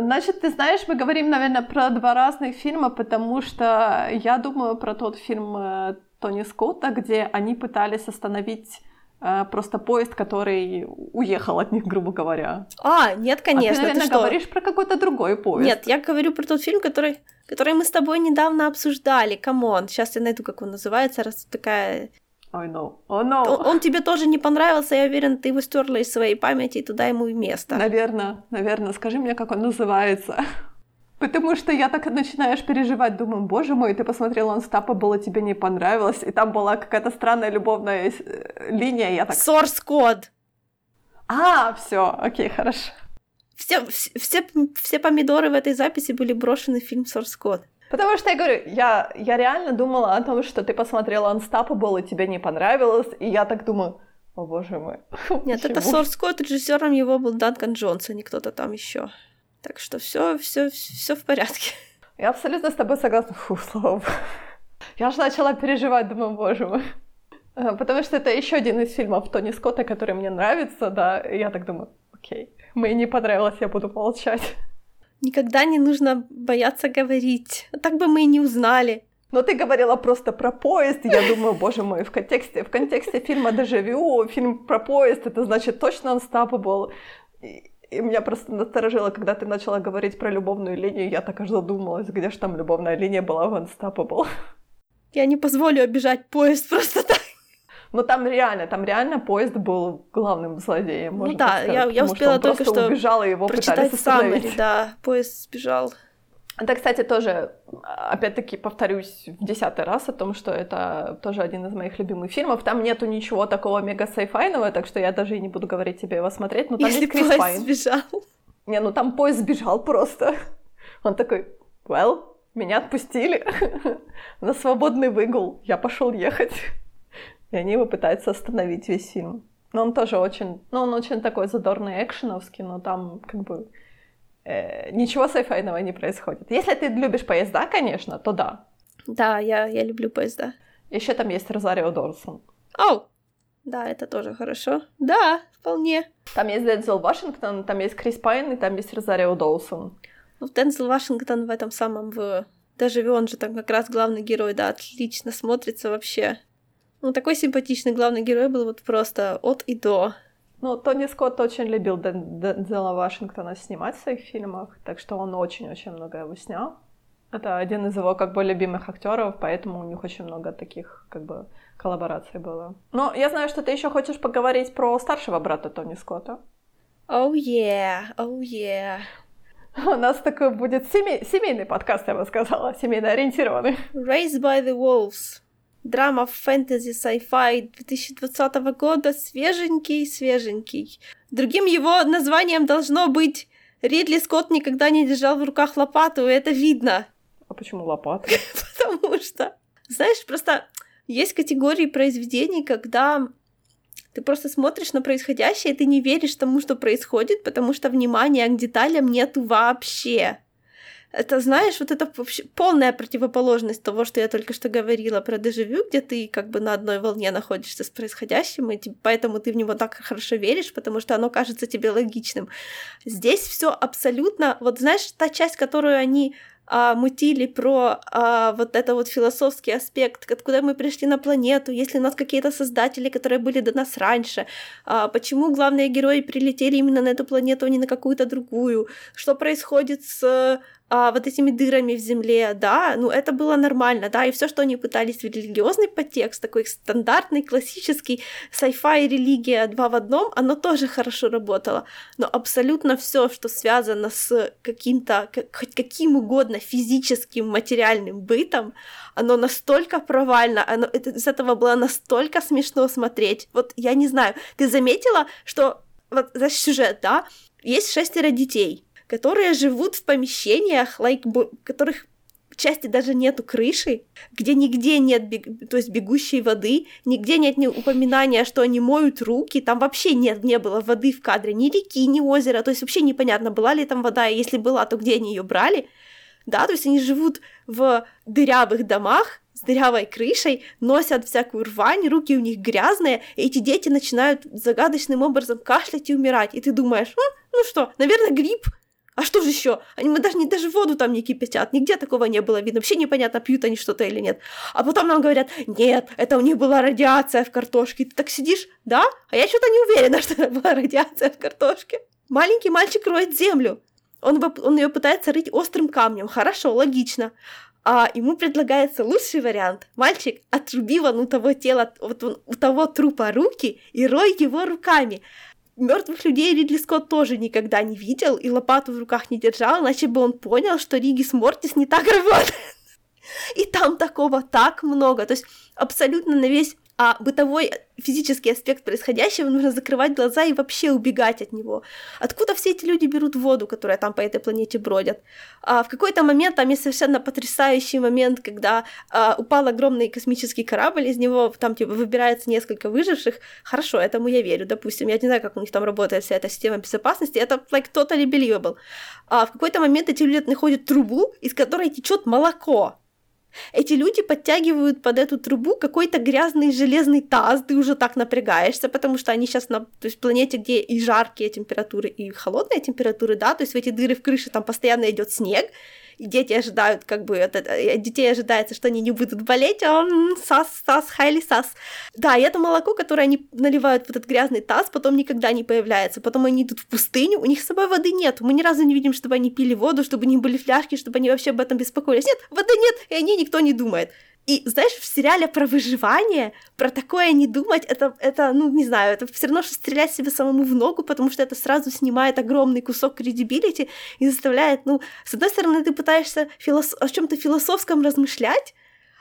Значит, ты знаешь, мы говорим, наверное, про два разных фильма, потому что я думаю про тот фильм э, Тони Скотта, где они пытались остановить Э, просто поезд, который уехал от них, грубо говоря. А, нет, конечно. А ты, наверное, ты что? говоришь про какой-то другой поезд. Нет, я говорю про тот фильм, который, который мы с тобой недавно обсуждали. Come on, сейчас я найду, как он называется, раз такая... Ой, oh, no. Oh, no. Он, он тебе тоже не понравился, я уверен, ты его стерла из своей памяти, и туда ему и место. Наверное, наверное. Скажи мне, как он называется. [laughs] Потому что я так начинаешь переживать, думаю, боже мой, ты посмотрела Unstoppable, тебе не понравилось, и там была какая-то странная любовная э, линия, я так... Source код. А, все, окей, хорошо. Все, все, все помидоры в этой записи были брошены в фильм Source Code. Потому что я говорю, я, я реально думала о том, что ты посмотрела Unstoppable, и тебе не понравилось, и я так думаю, о боже мой. [laughs] Нет, это Source Code, режиссером его был Данкан Джонс, а не кто-то там еще. Так что все, все, все в порядке. Я абсолютно с тобой согласна. Фу, слава богу. Я же начала переживать, думаю, боже мой. Э, потому что это еще один из фильмов Тони Скотта, который мне нравится, да. И я так думаю, окей, мне не понравилось, я буду молчать. Никогда не нужно бояться говорить. Так бы мы и не узнали. Но ты говорила просто про поезд, и я думаю, боже мой, в контексте, в контексте фильма «Дежавю», фильм про поезд, это значит точно Unstoppable. И меня просто насторожило, когда ты начала говорить про любовную линию, я так аж задумалась, где же там любовная линия была в Unstoppable. Я не позволю обижать поезд просто так. Но там реально, там реально поезд был главным злодеем, можно Ну да, сказать, я, я успела что только что убежал, и его прочитать summary, да, поезд сбежал. Это, кстати, тоже, опять-таки, повторюсь в десятый раз о том, что это тоже один из моих любимых фильмов. Там нету ничего такого мега сайфайного, так что я даже и не буду говорить тебе его смотреть. Но там Если есть Крис поезд Пайн. сбежал. Не, ну там поезд сбежал просто. Он такой, well, меня отпустили [laughs] на свободный выгул. Я пошел ехать. И они его пытаются остановить весь фильм. Но он тоже очень, ну он очень такой задорный экшеновский, но там как бы э, ничего сайфайного не происходит. Если ты любишь поезда, конечно, то да. Да, я, я люблю поезда. Еще там есть Розарио Дорсон. Оу! Да, это тоже хорошо. Да, вполне. Там есть Дензел Вашингтон, там есть Крис Пайн, и там есть Розарио Доусон. Ну, Дензел Вашингтон в этом самом, в... Даже он же там как раз главный герой, да, отлично смотрится вообще. Ну, такой симпатичный главный герой был вот просто от и до. Ну, Тони Скотт очень любил Дензела Вашингтона снимать в своих фильмах, так что он очень-очень много его снял. Это один из его как бы любимых актеров, поэтому у них очень много таких как бы коллабораций было. Но я знаю, что ты еще хочешь поговорить про старшего брата Тони Скотта. Oh yeah, oh yeah. У нас такой будет семей, семейный подкаст, я бы сказала, семейно ориентированный. Raised by the Wolves драма фэнтези sci-fi 2020 года, свеженький-свеженький. Другим его названием должно быть «Ридли Скотт никогда не держал в руках лопату», и это видно. А почему лопату? [laughs] Потому что, знаешь, просто есть категории произведений, когда ты просто смотришь на происходящее, и ты не веришь тому, что происходит, потому что внимания к деталям нету вообще это, знаешь, вот это вообще полная противоположность того, что я только что говорила про дежавю, где ты как бы на одной волне находишься с происходящим, и поэтому ты в него так хорошо веришь, потому что оно кажется тебе логичным. Здесь все абсолютно, вот знаешь, та часть, которую они а, мутили про а, вот это вот философский аспект, откуда мы пришли на планету, если у нас какие-то создатели, которые были до нас раньше, а, почему главные герои прилетели именно на эту планету, а не на какую-то другую, что происходит с а, вот этими дырами в земле, да, ну это было нормально, да, и все, что они пытались в религиозный подтекст, такой стандартный, классический sci-fi религия два в одном, оно тоже хорошо работало, но абсолютно все, что связано с каким-то, хоть каким угодно физическим, материальным бытом, оно настолько провально, оно, это, из этого было настолько смешно смотреть. Вот я не знаю, ты заметила, что вот за сюжет, да, есть шестеро детей, которые живут в помещениях, like, которых части даже нету крыши, где нигде нет бег... то есть бегущей воды, нигде нет ни упоминания, что они моют руки, там вообще нет, не было воды в кадре, ни реки, ни озера, то есть вообще непонятно, была ли там вода, и если была, то где они ее брали, да, то есть они живут в дырявых домах, с дырявой крышей, носят всякую рвань, руки у них грязные, и эти дети начинают загадочным образом кашлять и умирать. И ты думаешь, ну, ну что, наверное, грипп, а что же еще? Они мы даже, не, даже воду там не кипятят, нигде такого не было видно. Вообще непонятно, пьют они что-то или нет. А потом нам говорят, нет, это у них была радиация в картошке. Ты так сидишь, да? А я что-то не уверена, [laughs] что это была радиация в картошке. Маленький мальчик роет землю. Он, он ее пытается рыть острым камнем. Хорошо, логично. А ему предлагается лучший вариант. Мальчик, отруби вон у того тела, вот у того трупа руки и рой его руками. Мертвых людей Ридли Скотт тоже никогда не видел и лопату в руках не держал, иначе бы он понял, что Ригис Мортис не так работает. [laughs] И там такого так много. То есть абсолютно на весь а бытовой физический аспект происходящего нужно закрывать глаза и вообще убегать от него. Откуда все эти люди берут воду, которая там по этой планете бродят? А в какой-то момент там есть совершенно потрясающий момент, когда а, упал огромный космический корабль, из него там типа выбирается несколько выживших. Хорошо, этому я верю, допустим. Я не знаю, как у них там работает вся эта система безопасности. Это like totally believable. А в какой-то момент эти люди находят трубу, из которой течет молоко. Эти люди подтягивают под эту трубу какой-то грязный железный таз, ты уже так напрягаешься, потому что они сейчас на то есть, планете, где и жаркие температуры, и холодные температуры, да, то есть в эти дыры в крыше там постоянно идет снег, дети ожидают, как бы, от, от детей ожидается, что они не будут болеть, а он сас, сас, хайли сас. Да, и это молоко, которое они наливают в этот грязный таз, потом никогда не появляется, потом они идут в пустыню, у них с собой воды нет, мы ни разу не видим, чтобы они пили воду, чтобы них были фляжки, чтобы они вообще об этом беспокоились. Нет, воды нет, и о ней никто не думает. И знаешь, в сериале про выживание, про такое не думать, это, это ну, не знаю, это все равно, что стрелять себе самому в ногу, потому что это сразу снимает огромный кусок кредибилити и заставляет, ну, с одной стороны, ты пытаешься филос... о чем-то философском размышлять,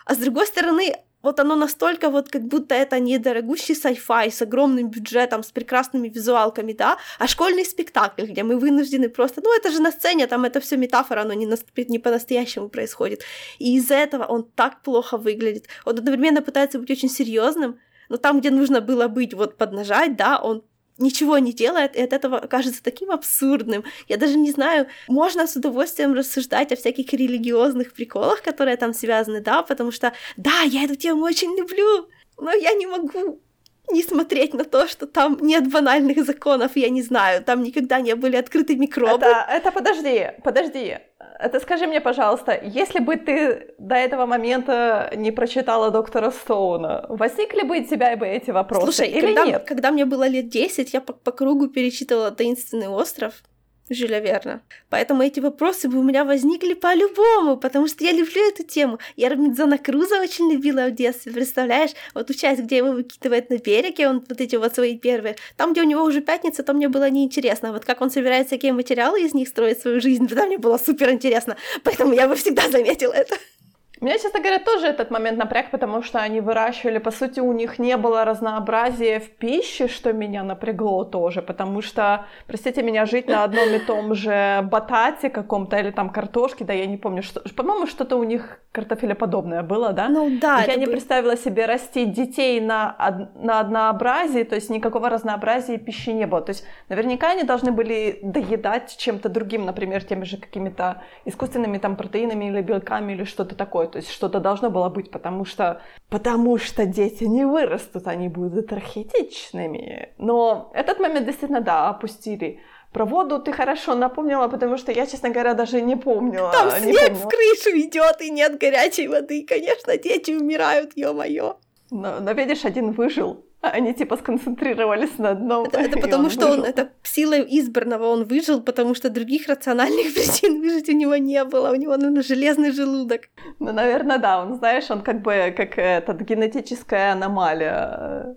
а с другой стороны, вот оно настолько вот как будто это не дорогущий sci-fi с огромным бюджетом, с прекрасными визуалками, да, а школьный спектакль, где мы вынуждены просто, ну это же на сцене, там это все метафора, оно не, на, не по-настоящему происходит. И из-за этого он так плохо выглядит. Он одновременно пытается быть очень серьезным, но там, где нужно было быть, вот поднажать, да, он ничего не делает, и от этого кажется таким абсурдным. Я даже не знаю, можно с удовольствием рассуждать о всяких религиозных приколах, которые там связаны, да, потому что, да, я эту тему очень люблю, но я не могу не смотреть на то, что там нет банальных законов, я не знаю, там никогда не были открыты микробы. Это, это подожди, подожди. Это скажи мне, пожалуйста, если бы ты до этого момента не прочитала доктора Стоуна, возникли бы у тебя бы эти вопросы Слушай, или когда, нет? когда мне было лет 10, я по, по кругу перечитывала «Таинственный остров», Жюля Верна. Поэтому эти вопросы бы у меня возникли по-любому, потому что я люблю эту тему. Я Робинзона Круза очень любила в детстве, представляешь? Вот ту часть, где его выкидывает на берег, и он вот эти вот свои первые. Там, где у него уже пятница, там мне было неинтересно. Вот как он собирает всякие материалы из них строить свою жизнь, тогда мне было супер интересно. Поэтому я бы всегда заметила это. Меня, честно говоря, тоже этот момент напряг, потому что они выращивали, по сути, у них не было разнообразия в пище, что меня напрягло тоже, потому что, простите меня, жить на одном и том же батате каком-то или там картошке, да, я не помню, что, по-моему, что-то у них картофелеподобное было, да? Ну да. Я не бы... представила себе растить детей на, од... на однообразии, то есть никакого разнообразия пищи не было. То есть наверняка они должны были доедать чем-то другим, например, теми же какими-то искусственными там протеинами или белками или что-то такое то есть что-то должно было быть, потому что, потому что дети не вырастут, они будут архетичными. Но этот момент действительно, да, опустили. Про воду ты хорошо напомнила, потому что я, честно говоря, даже не помнила. Там не снег помнила. в крышу идет и нет горячей воды. Конечно, дети умирают, ё-моё. Но, но видишь, один выжил. Они типа сконцентрировались на одном. Это, это [laughs] потому, что он, это силой избранного он выжил, потому что других рациональных [laughs] причин выжить у него не было. У него, наверное, железный желудок. Ну, наверное, да. Он, знаешь, он как бы как этот генетическая аномалия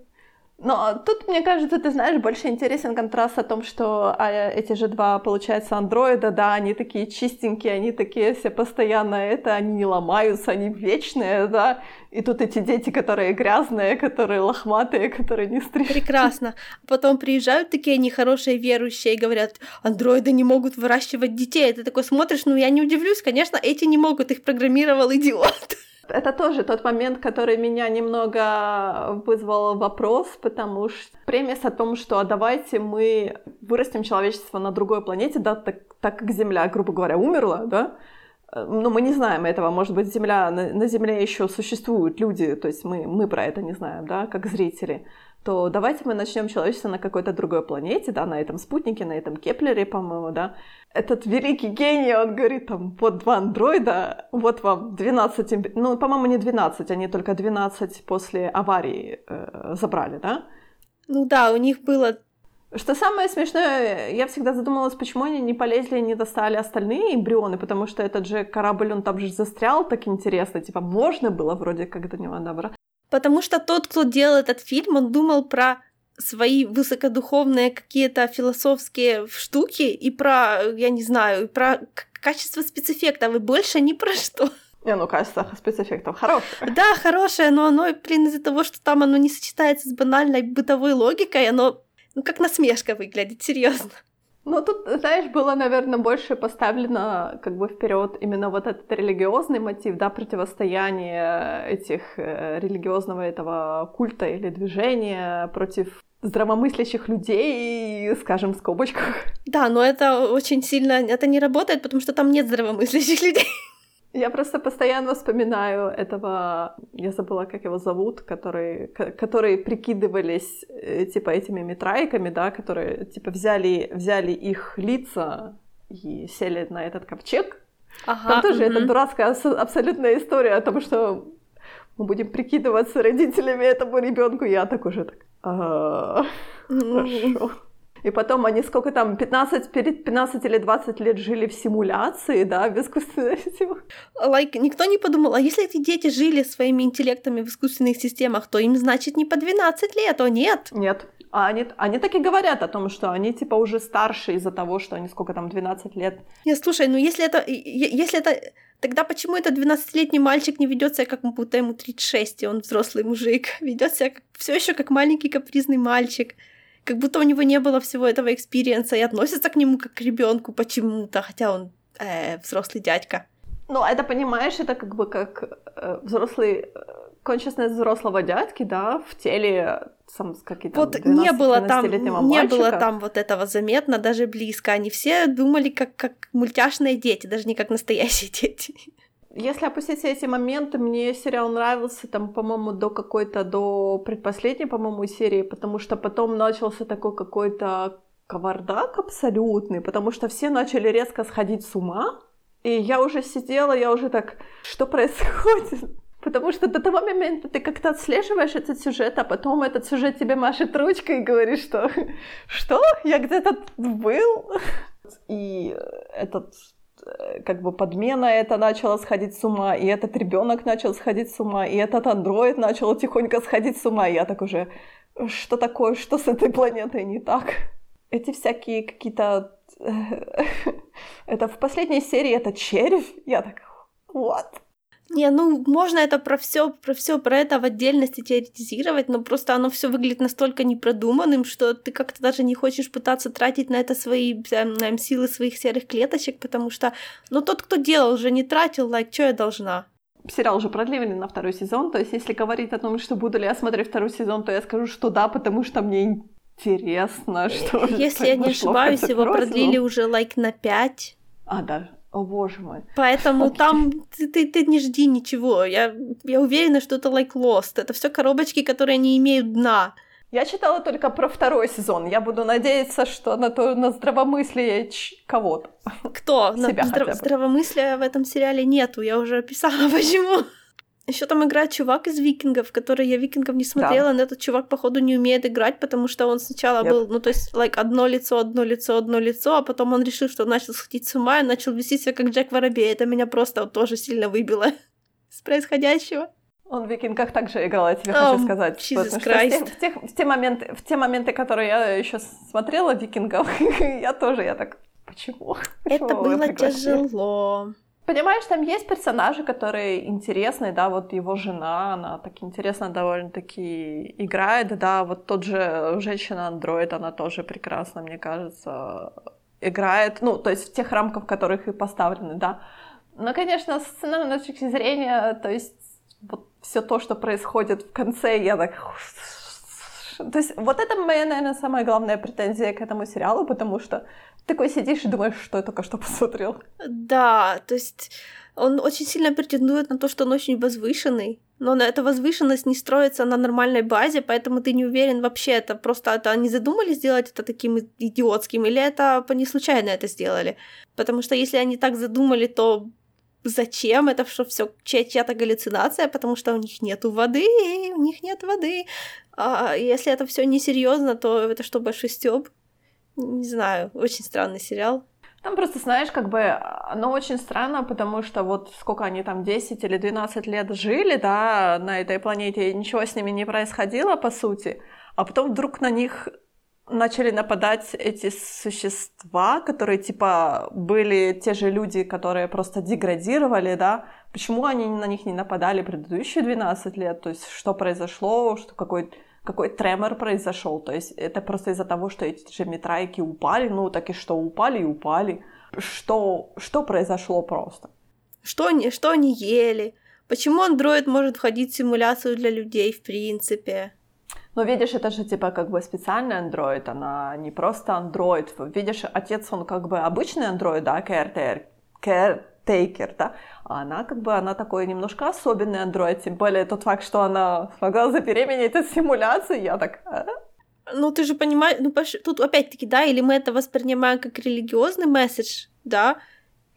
но тут, мне кажется, ты знаешь, больше интересен контраст о том, что а, эти же два, получается, андроида, да, они такие чистенькие, они такие все постоянно это, они не ломаются, они вечные, да, и тут эти дети, которые грязные, которые лохматые, которые не стрижены. Прекрасно. Потом приезжают такие нехорошие верующие и говорят, андроиды не могут выращивать детей. Ты такой смотришь, ну я не удивлюсь, конечно, эти не могут, их программировал идиот это тоже тот момент, который меня немного вызвал вопрос, потому что премис о том, что а давайте мы вырастим человечество на другой планете, да, так, так как Земля, грубо говоря, умерла, да, но мы не знаем этого, может быть, Земля, на, на Земле еще существуют люди, то есть мы, мы про это не знаем, да, как зрители то давайте мы начнем человечество на какой-то другой планете, да, на этом спутнике, на этом Кеплере, по-моему, да. Этот великий гений, он говорит, там, вот два андроида, вот вам 12, ну, по-моему, не 12, они только 12 после аварии э, забрали, да? Ну да, у них было что самое смешное, я всегда задумалась, почему они не полезли и не достали остальные эмбрионы, потому что этот же корабль, он там же застрял так интересно, типа, можно было вроде как до него добраться. Потому что тот, кто делал этот фильм, он думал про свои высокодуховные какие-то философские штуки и про, я не знаю, про качество спецэффектов, и больше ни про что. Не, ну качество спецэффектов хорошее. Да, хорошее, но оно, блин, из-за того, что там оно не сочетается с банальной бытовой логикой, оно, ну, как насмешка выглядит, серьезно. Ну, тут, знаешь, было, наверное, больше поставлено как бы вперед именно вот этот религиозный мотив, да, противостояние этих э, религиозного этого культа или движения против здравомыслящих людей, скажем, в скобочках. Да, но это очень сильно, это не работает, потому что там нет здравомыслящих [laughs] людей. Я просто постоянно вспоминаю этого, я забыла, как его зовут, которые, которые прикидывались э, типа этими метрайками, да, которые типа взяли, взяли их лица и сели на этот ковчег. Ага, Там тоже угу. эта дурацкая абсолютная история о том, что мы будем прикидываться родителями этому ребенку. Я так уже так. Хорошо. И потом они сколько там, 15, перед 15 или 20 лет жили в симуляции, да, в искусственной Like, никто не подумал, а если эти дети жили своими интеллектами в искусственных системах, то им, значит, не по 12 лет, о нет? Нет. А они, они так и говорят о том, что они типа уже старше из-за того, что они сколько там, 12 лет. Не, слушай, ну если это, если это Тогда почему этот 12-летний мальчик не ведет себя как будто ему 36, и он взрослый мужик? [laughs] Ведет себя все еще как маленький капризный мальчик как будто у него не было всего этого experience а и относится к нему как к ребенку почему-то, хотя он э, взрослый дядька. Ну, это, понимаешь, это как бы как э, взрослый consciousness взрослого дядьки, да, в теле сам с каким-то Вот не было там, не было там вот этого заметно, даже близко. Они все думали как, как мультяшные дети, даже не как настоящие [laughs] дети. Если опустить все эти моменты, мне сериал нравился, там, по-моему, до какой-то, до предпоследней, по-моему, серии, потому что потом начался такой какой-то кавардак абсолютный, потому что все начали резко сходить с ума, и я уже сидела, я уже так, что происходит? Потому что до того момента ты как-то отслеживаешь этот сюжет, а потом этот сюжет тебе машет ручкой и говорит, что [laughs] «Что? Я где-то был?» И этот Э, как бы подмена это начала сходить с ума, и этот ребенок начал сходить с ума, и этот андроид начал тихонько сходить с ума. И я так уже, что такое, что с этой планетой не так? Эти всякие какие-то... [laughs] Это в последней серии это червь. Я так, what? Не, ну можно это про все, про все про это в отдельности теоретизировать, но просто оно все выглядит настолько непродуманным, что ты как-то даже не хочешь пытаться тратить на это свои наверное, силы своих серых клеточек, потому что, ну тот, кто делал, уже не тратил, лайк, что я должна? Сериал уже продлили на второй сезон, то есть если говорить о том, что буду ли я смотреть второй сезон, то я скажу, что да, потому что мне интересно, что Если я не ошибаюсь, его продлили уже лайк like, на пять. А, да, о боже мой. Поэтому okay. там ты, ты, ты не жди ничего. Я, я уверена, что это like Lost. Это все коробочки, которые не имеют дна. Я читала только про второй сезон. Я буду надеяться, что на то на здравомыслие кого-то. Кто? Себя на здрав- здравомыслия в этом сериале нету. Я уже описала, [laughs] почему. Еще там играет чувак из викингов, который я викингов не смотрела, да. но этот чувак, походу, не умеет играть, потому что он сначала yep. был, ну, то есть, like, одно лицо, одно лицо, одно лицо, а потом он решил, что начал сходить с ума и начал вести себя как Джек Воробей. Это меня просто вот, тоже сильно выбило [laughs] с происходящего. Он в викингах также играл, я тебе oh, хочу сказать. Jesus Christ. В, те, в, те, в, те моменты, в те моменты, которые я еще смотрела викингов, [laughs] я тоже, я так, почему? [laughs] Это почему было тяжело. Понимаешь, там есть персонажи, которые интересные, да, вот его жена, она так интересно довольно-таки играет, да, вот тот же женщина-андроид, она тоже прекрасно, мне кажется, играет, ну, то есть в тех рамках, в которых и поставлены, да. Но, конечно, с сценарной точки зрения, то есть вот все то, что происходит в конце, я так... То есть вот это моя, наверное, самая главная претензия к этому сериалу, потому что такой сидишь и думаешь, что я только что [laughs] посмотрел. Да, то есть он очень сильно претендует на то, что он очень возвышенный, но на эта возвышенность не строится на нормальной базе, поэтому ты не уверен вообще, это просто это они задумали сделать это таким идиотским, или это не случайно это сделали. Потому что если они так задумали, то зачем это что все чья-то галлюцинация, потому что у них нету воды, у них нет воды. А если это все несерьезно, то это что, большой стёб? Не знаю, очень странный сериал. Там просто, знаешь, как бы оно очень странно, потому что вот сколько они там, 10 или 12 лет жили, да, на этой планете, и ничего с ними не происходило, по сути, а потом вдруг на них начали нападать эти существа, которые, типа, были те же люди, которые просто деградировали, да, почему они на них не нападали предыдущие 12 лет, то есть что произошло, что какой какой тремор произошел. То есть это просто из-за того, что эти же метрайки упали, ну так и что, упали и упали. Что, что произошло просто? Что они, что они ели? Почему андроид может входить в симуляцию для людей в принципе? Ну, видишь, это же типа как бы специальный андроид, она не просто андроид. Видишь, отец, он как бы обычный андроид, да, caretaker, caretaker, да, а она как бы, она такой немножко особенный андроид, тем более тот факт, что она смогла забеременеть от симуляции, я так... А? Ну, ты же понимаешь, ну, тут опять-таки, да, или мы это воспринимаем как религиозный месседж, да,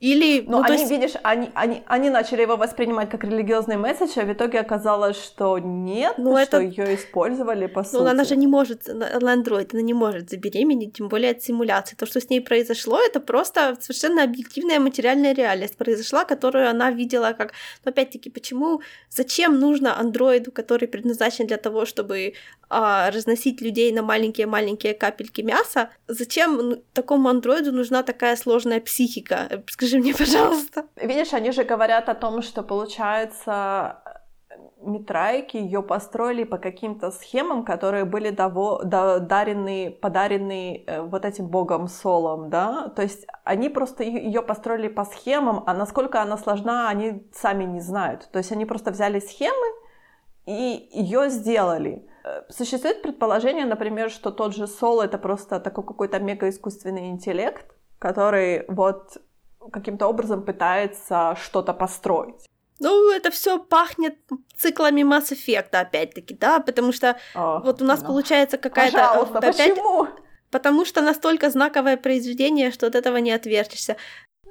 или, ну, ну они, есть... видишь, они, они, они начали его воспринимать как религиозный месседж, а в итоге оказалось, что нет, ну, что это... ее использовали по ну, сути. Ну, она же не может, она андроид, она не может забеременеть, тем более от симуляции. То, что с ней произошло, это просто совершенно объективная материальная реальность произошла, которую она видела как... Но опять-таки, почему, зачем нужно андроиду, который предназначен для того, чтобы а, разносить людей на маленькие-маленькие капельки мяса, зачем такому андроиду нужна такая сложная психика? Скажи Скажи мне, [laughs] пожалуйста. Видишь, они же говорят о том, что получается Митрайки ее построили по каким-то схемам, которые были дово, до, дарены, подарены э, вот этим богом Солом, да, то есть они просто ее построили по схемам, а насколько она сложна, они сами не знают, то есть они просто взяли схемы и ее сделали. Э, существует предположение, например, что тот же Сол это просто такой какой-то мега искусственный интеллект, который вот каким-то образом пытается что-то построить. Ну, это все пахнет циклами Mass Effect, опять-таки, да, потому что О, вот у нас ну, получается какая-то... Пожалуйста, опять... почему? Потому что настолько знаковое произведение, что от этого не отвертишься.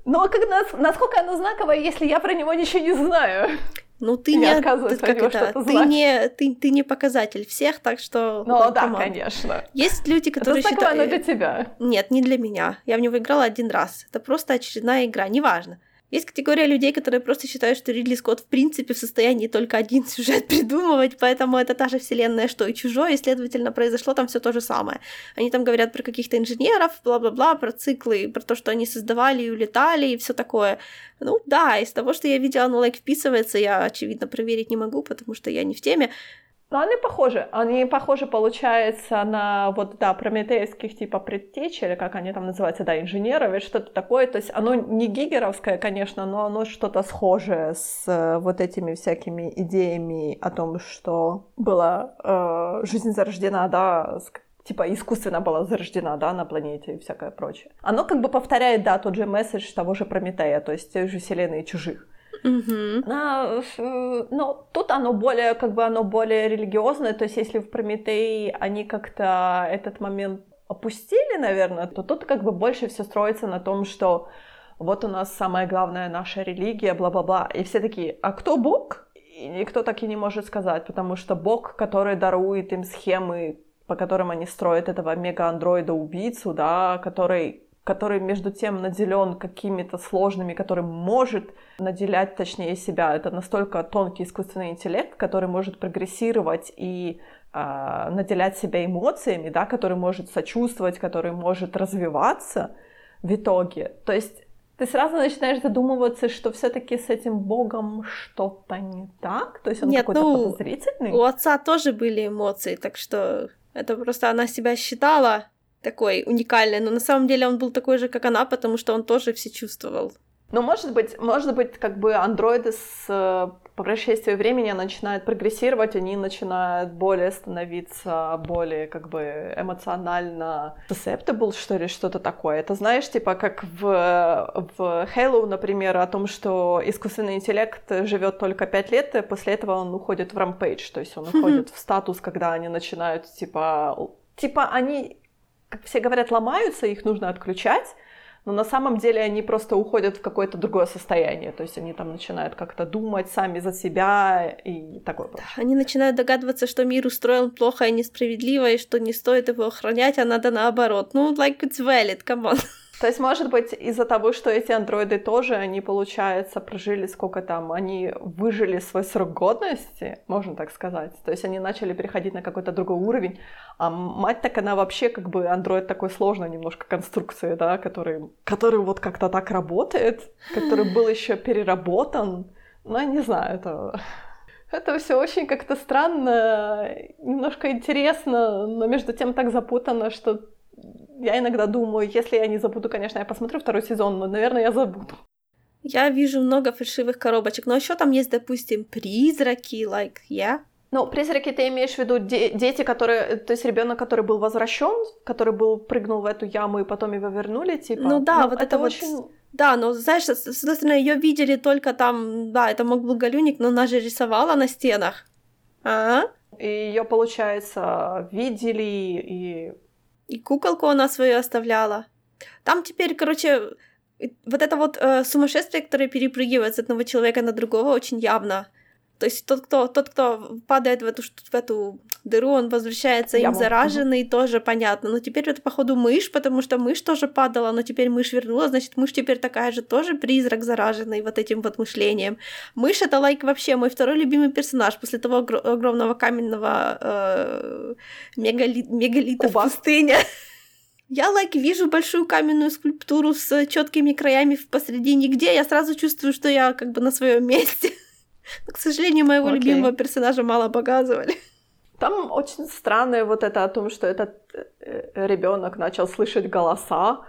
Ну, а когда, насколько оно знаковое, если я про него ничего не знаю? Ну, ты не, ты, как это, ты не, ты, ты не показатель всех, так что... Ну, да, команд. конечно. Есть люди, которые это считают... Это для тебя. Нет, не для меня. Я в него играла один раз. Это просто очередная игра, неважно. Есть категория людей, которые просто считают, что Ридли Скотт в принципе в состоянии только один [laughs] сюжет придумывать, поэтому это та же вселенная, что и чужой, и, следовательно, произошло там все то же самое. Они там говорят про каких-то инженеров, бла-бла-бла, про циклы, про то, что они создавали и улетали, и все такое. Ну да, из того, что я видела, оно лайк вписывается, я, очевидно, проверить не могу, потому что я не в теме. Но они похожи. Они похожи, получается, на вот, да, прометеевских типа предтеч, или как они там называются, да, инженеров, или что-то такое. То есть оно не гигеровское, конечно, но оно что-то схожее с э, вот этими всякими идеями о том, что была э, жизнь зарождена, да, с типа искусственно была зарождена, да, на планете и всякое прочее. Оно как бы повторяет, да, тот же месседж того же Прометея, то есть той же вселенной чужих. Угу. А, но тут оно более, как бы оно более религиозное, то есть если в Прометеи они как-то этот момент опустили, наверное, то тут как бы больше все строится на том, что вот у нас самая главная наша религия, бла-бла-бла. И все такие, а кто Бог? И никто так и не может сказать, потому что Бог, который дарует им схемы, по которым они строят этого мега-андроида-убийцу, да, который который между тем наделен какими-то сложными, который может наделять, точнее, себя. Это настолько тонкий искусственный интеллект, который может прогрессировать и э, наделять себя эмоциями, да, который может сочувствовать, который может развиваться в итоге. То есть ты сразу начинаешь задумываться, что все-таки с этим богом что-то не так, то есть он Нет, какой-то ну, подозрительный. У отца тоже были эмоции, так что это просто она себя считала такой уникальный, но на самом деле он был такой же, как она, потому что он тоже все чувствовал. Ну, может быть, может быть, как бы андроиды с э, по прошествии времени начинают прогрессировать, они начинают более становиться более как бы эмоционально susceptible, что ли, что-то такое. Это знаешь, типа как в, в Halo, например, о том, что искусственный интеллект живет только 5 лет, и после этого он уходит в рампейдж, то есть он [laughs] уходит в статус, когда они начинают, типа, типа они как все говорят, ломаются, их нужно отключать, но на самом деле они просто уходят в какое-то другое состояние, то есть они там начинают как-то думать сами за себя и такое Да, они начинают догадываться, что мир устроен плохо и несправедливо, и что не стоит его охранять, а надо наоборот. Ну, like it's valid, come on. То есть, может быть, из-за того, что эти андроиды тоже, они, получается, прожили сколько там, они выжили свой срок годности, можно так сказать. То есть они начали переходить на какой-то другой уровень. А мать так она вообще как бы андроид такой сложной немножко конструкции, да, который, который вот как-то так работает, который был [laughs] еще переработан. Ну, я не знаю, это... Это все очень как-то странно, немножко интересно, но между тем так запутано, что я иногда думаю, если я не забуду, конечно, я посмотрю второй сезон, но, наверное, я забуду. Я вижу много фальшивых коробочек, но еще там есть, допустим, призраки, like, yeah. Ну, призраки ты имеешь в виду де- дети, которые, то есть ребенок, который был возвращен, который был прыгнул в эту яму и потом его вернули, типа. Ну да, ну, вот это, это вот. Очень... Да, но знаешь, с одной стороны, ее видели только там, да, это мог был Галюник, но она же рисовала на стенах. А? И ее, получается, видели и и куколку она свою оставляла. Там теперь, короче, вот это вот э, сумасшествие, которое перепрыгивает с одного человека на другого, очень явно. То есть тот, кто, тот, кто падает в эту, в эту дыру, он возвращается им зараженный, тоже понятно. Но теперь это, походу, мышь, потому что мышь тоже падала, но теперь мышь вернулась, значит, мышь теперь такая же тоже призрак зараженный вот этим вот мышлением. Мышь — это, лайк, вообще мой второй любимый персонаж после того огромного каменного э, мегали- мегалита Куба. в пустыне. [laughs] Я, лайк, вижу большую каменную скульптуру с четкими краями посредине, где я сразу чувствую, что я как бы на своем месте. [laughs] Но, к сожалению, моего okay. любимого персонажа мало показывали. Там очень странное вот это о том, что этот э, ребенок начал слышать голоса,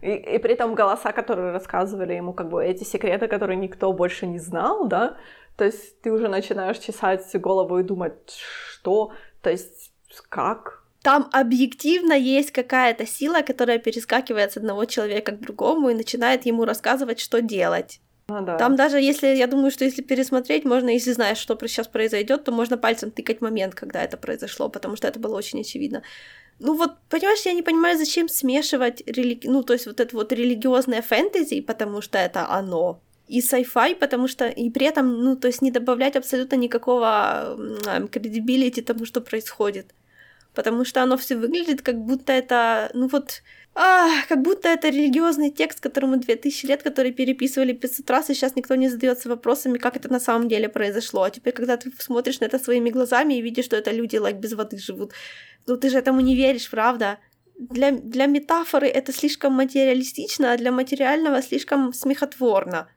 и, и при этом голоса, которые рассказывали ему как бы эти секреты, которые никто больше не знал, да, то есть ты уже начинаешь чесать голову и думать, что, то есть как, там объективно есть какая-то сила, которая перескакивает с одного человека к другому и начинает ему рассказывать, что делать. Ну, да. Там даже если, я думаю, что если пересмотреть, можно, если знаешь, что сейчас произойдет, то можно пальцем тыкать момент, когда это произошло, потому что это было очень очевидно. Ну вот, понимаешь, я не понимаю, зачем смешивать, религи... ну то есть вот это вот религиозное фэнтези, потому что это оно, и sci-fi, потому что и при этом, ну то есть не добавлять абсолютно никакого кредибилити тому, что происходит. Потому что оно все выглядит, как будто это, ну вот, а, как будто это религиозный текст, которому 2000 лет, который переписывали 500 раз, и сейчас никто не задается вопросами, как это на самом деле произошло. А теперь, когда ты смотришь на это своими глазами и видишь, что это люди like, без воды живут, ну ты же этому не веришь, правда? Для, для метафоры это слишком материалистично, а для материального слишком смехотворно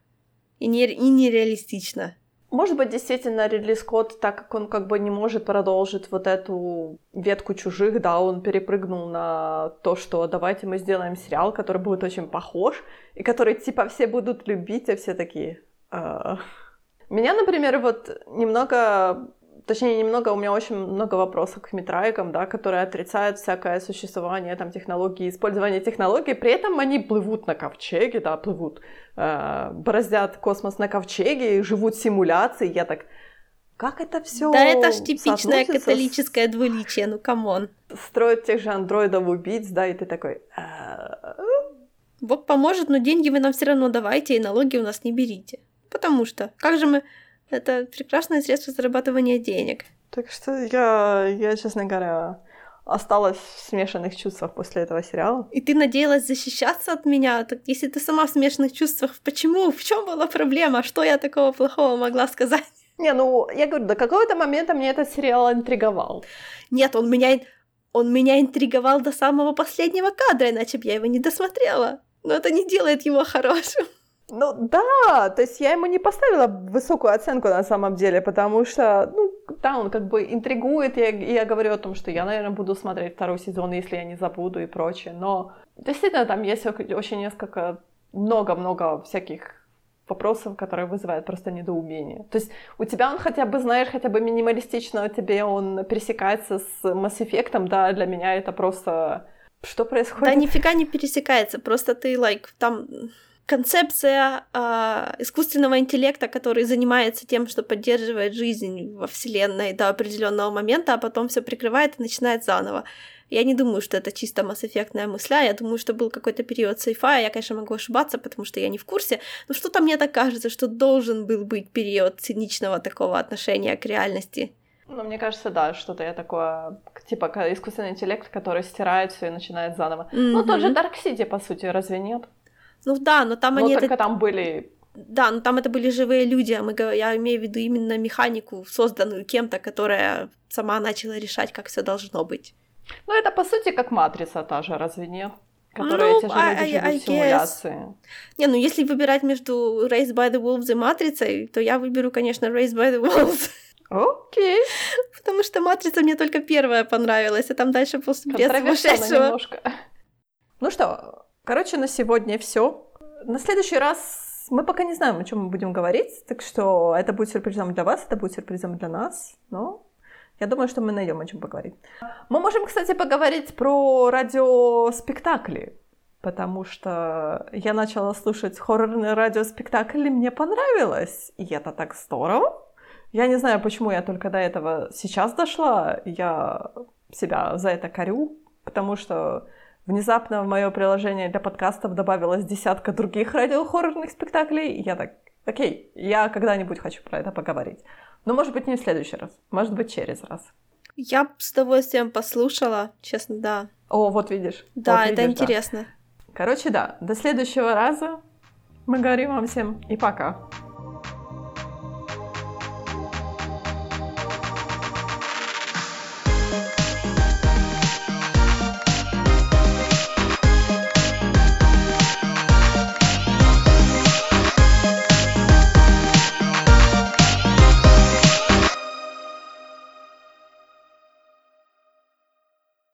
и, не, и нереалистично. Может быть, действительно, Ридли Скотт, так как он как бы не может продолжить вот эту ветку чужих, да, он перепрыгнул на то, что давайте мы сделаем сериал, который будет очень похож, и который, типа, все будут любить, а все такие... «А». Меня, например, вот немного точнее, немного, у меня очень много вопросов к митраикам, да, которые отрицают всякое существование там технологий, использование технологий, при этом они плывут на ковчеге, да, плывут, э, бороздят космос на ковчеге, живут симуляции, я так, как это все? Да, это ж типичное католическое с... двуличие, ну come on. Строят тех же андроидов убийц, да, и ты такой... «А, Бог поможет, но деньги вы нам все равно давайте, и налоги у нас не берите. Потому что, как же мы Это прекрасное средство зарабатывания денег. Так что я, я, честно говоря, осталась в смешанных чувствах после этого сериала. И ты надеялась защищаться от меня? Так если ты сама в смешанных чувствах, почему? В чем была проблема? Что я такого плохого могла сказать? Не, ну, я говорю, до какого-то момента мне этот сериал интриговал. Нет, он меня, он меня интриговал до самого последнего кадра, иначе бы я его не досмотрела. Но это не делает его хорошим. Ну да, то есть я ему не поставила высокую оценку на самом деле, потому что, ну, да, он как бы интригует, и я, я говорю о том, что я, наверное, буду смотреть второй сезон, если я не забуду и прочее, но действительно там есть очень несколько, много-много всяких вопросов, которые вызывают просто недоумение. То есть у тебя он хотя бы, знаешь, хотя бы минималистично, у тебя он пересекается с Mass Effect, да, для меня это просто... Что происходит? Да нифига не пересекается, просто ты, like, там концепция э, искусственного интеллекта, который занимается тем, что поддерживает жизнь во Вселенной до определенного момента, а потом все прикрывает и начинает заново. Я не думаю, что это чисто масс-эффектная мысля, я думаю, что был какой-то период сейфа, я, конечно, могу ошибаться, потому что я не в курсе, но что-то мне так кажется, что должен был быть период циничного такого отношения к реальности. Ну, мне кажется, да, что-то я такое, типа искусственный интеллект, который стирает все и начинает заново. Mm-hmm. Ну, тот же Dark City, по сути, разве нет? Ну да, но там но они... только это... там были... Да, но там это были живые люди, а мы, я имею в виду именно механику, созданную кем-то, которая сама начала решать, как все должно быть. Ну, это, по сути, как матрица та же, разве нет? Которые ну, эти же люди I, I, в симуляции. Не, ну если выбирать между Race by the Wolves и Матрицей, то я выберу, конечно, Race by the Wolves. Окей. Okay. [laughs] Потому что Матрица мне только первая понравилась, а там дальше после без немножко. Ну что, Короче, на сегодня все. На следующий раз мы пока не знаем, о чем мы будем говорить, так что это будет сюрпризом для вас, это будет сюрпризом для нас, но я думаю, что мы найдем о чем поговорить. Мы можем, кстати, поговорить про радиоспектакли, потому что я начала слушать хоррорные радиоспектакли, и мне понравилось, и это так здорово. Я не знаю, почему я только до этого сейчас дошла, я себя за это корю, потому что Внезапно в мое приложение для подкастов добавилась десятка других радиохоррорных спектаклей, и я так, окей, я когда-нибудь хочу про это поговорить. Но, может быть, не в следующий раз, может быть, через раз. Я с удовольствием послушала, честно, да. О, вот видишь. Да, вот это видишь, интересно. Да. Короче, да, до следующего раза. Мы говорим вам всем и пока.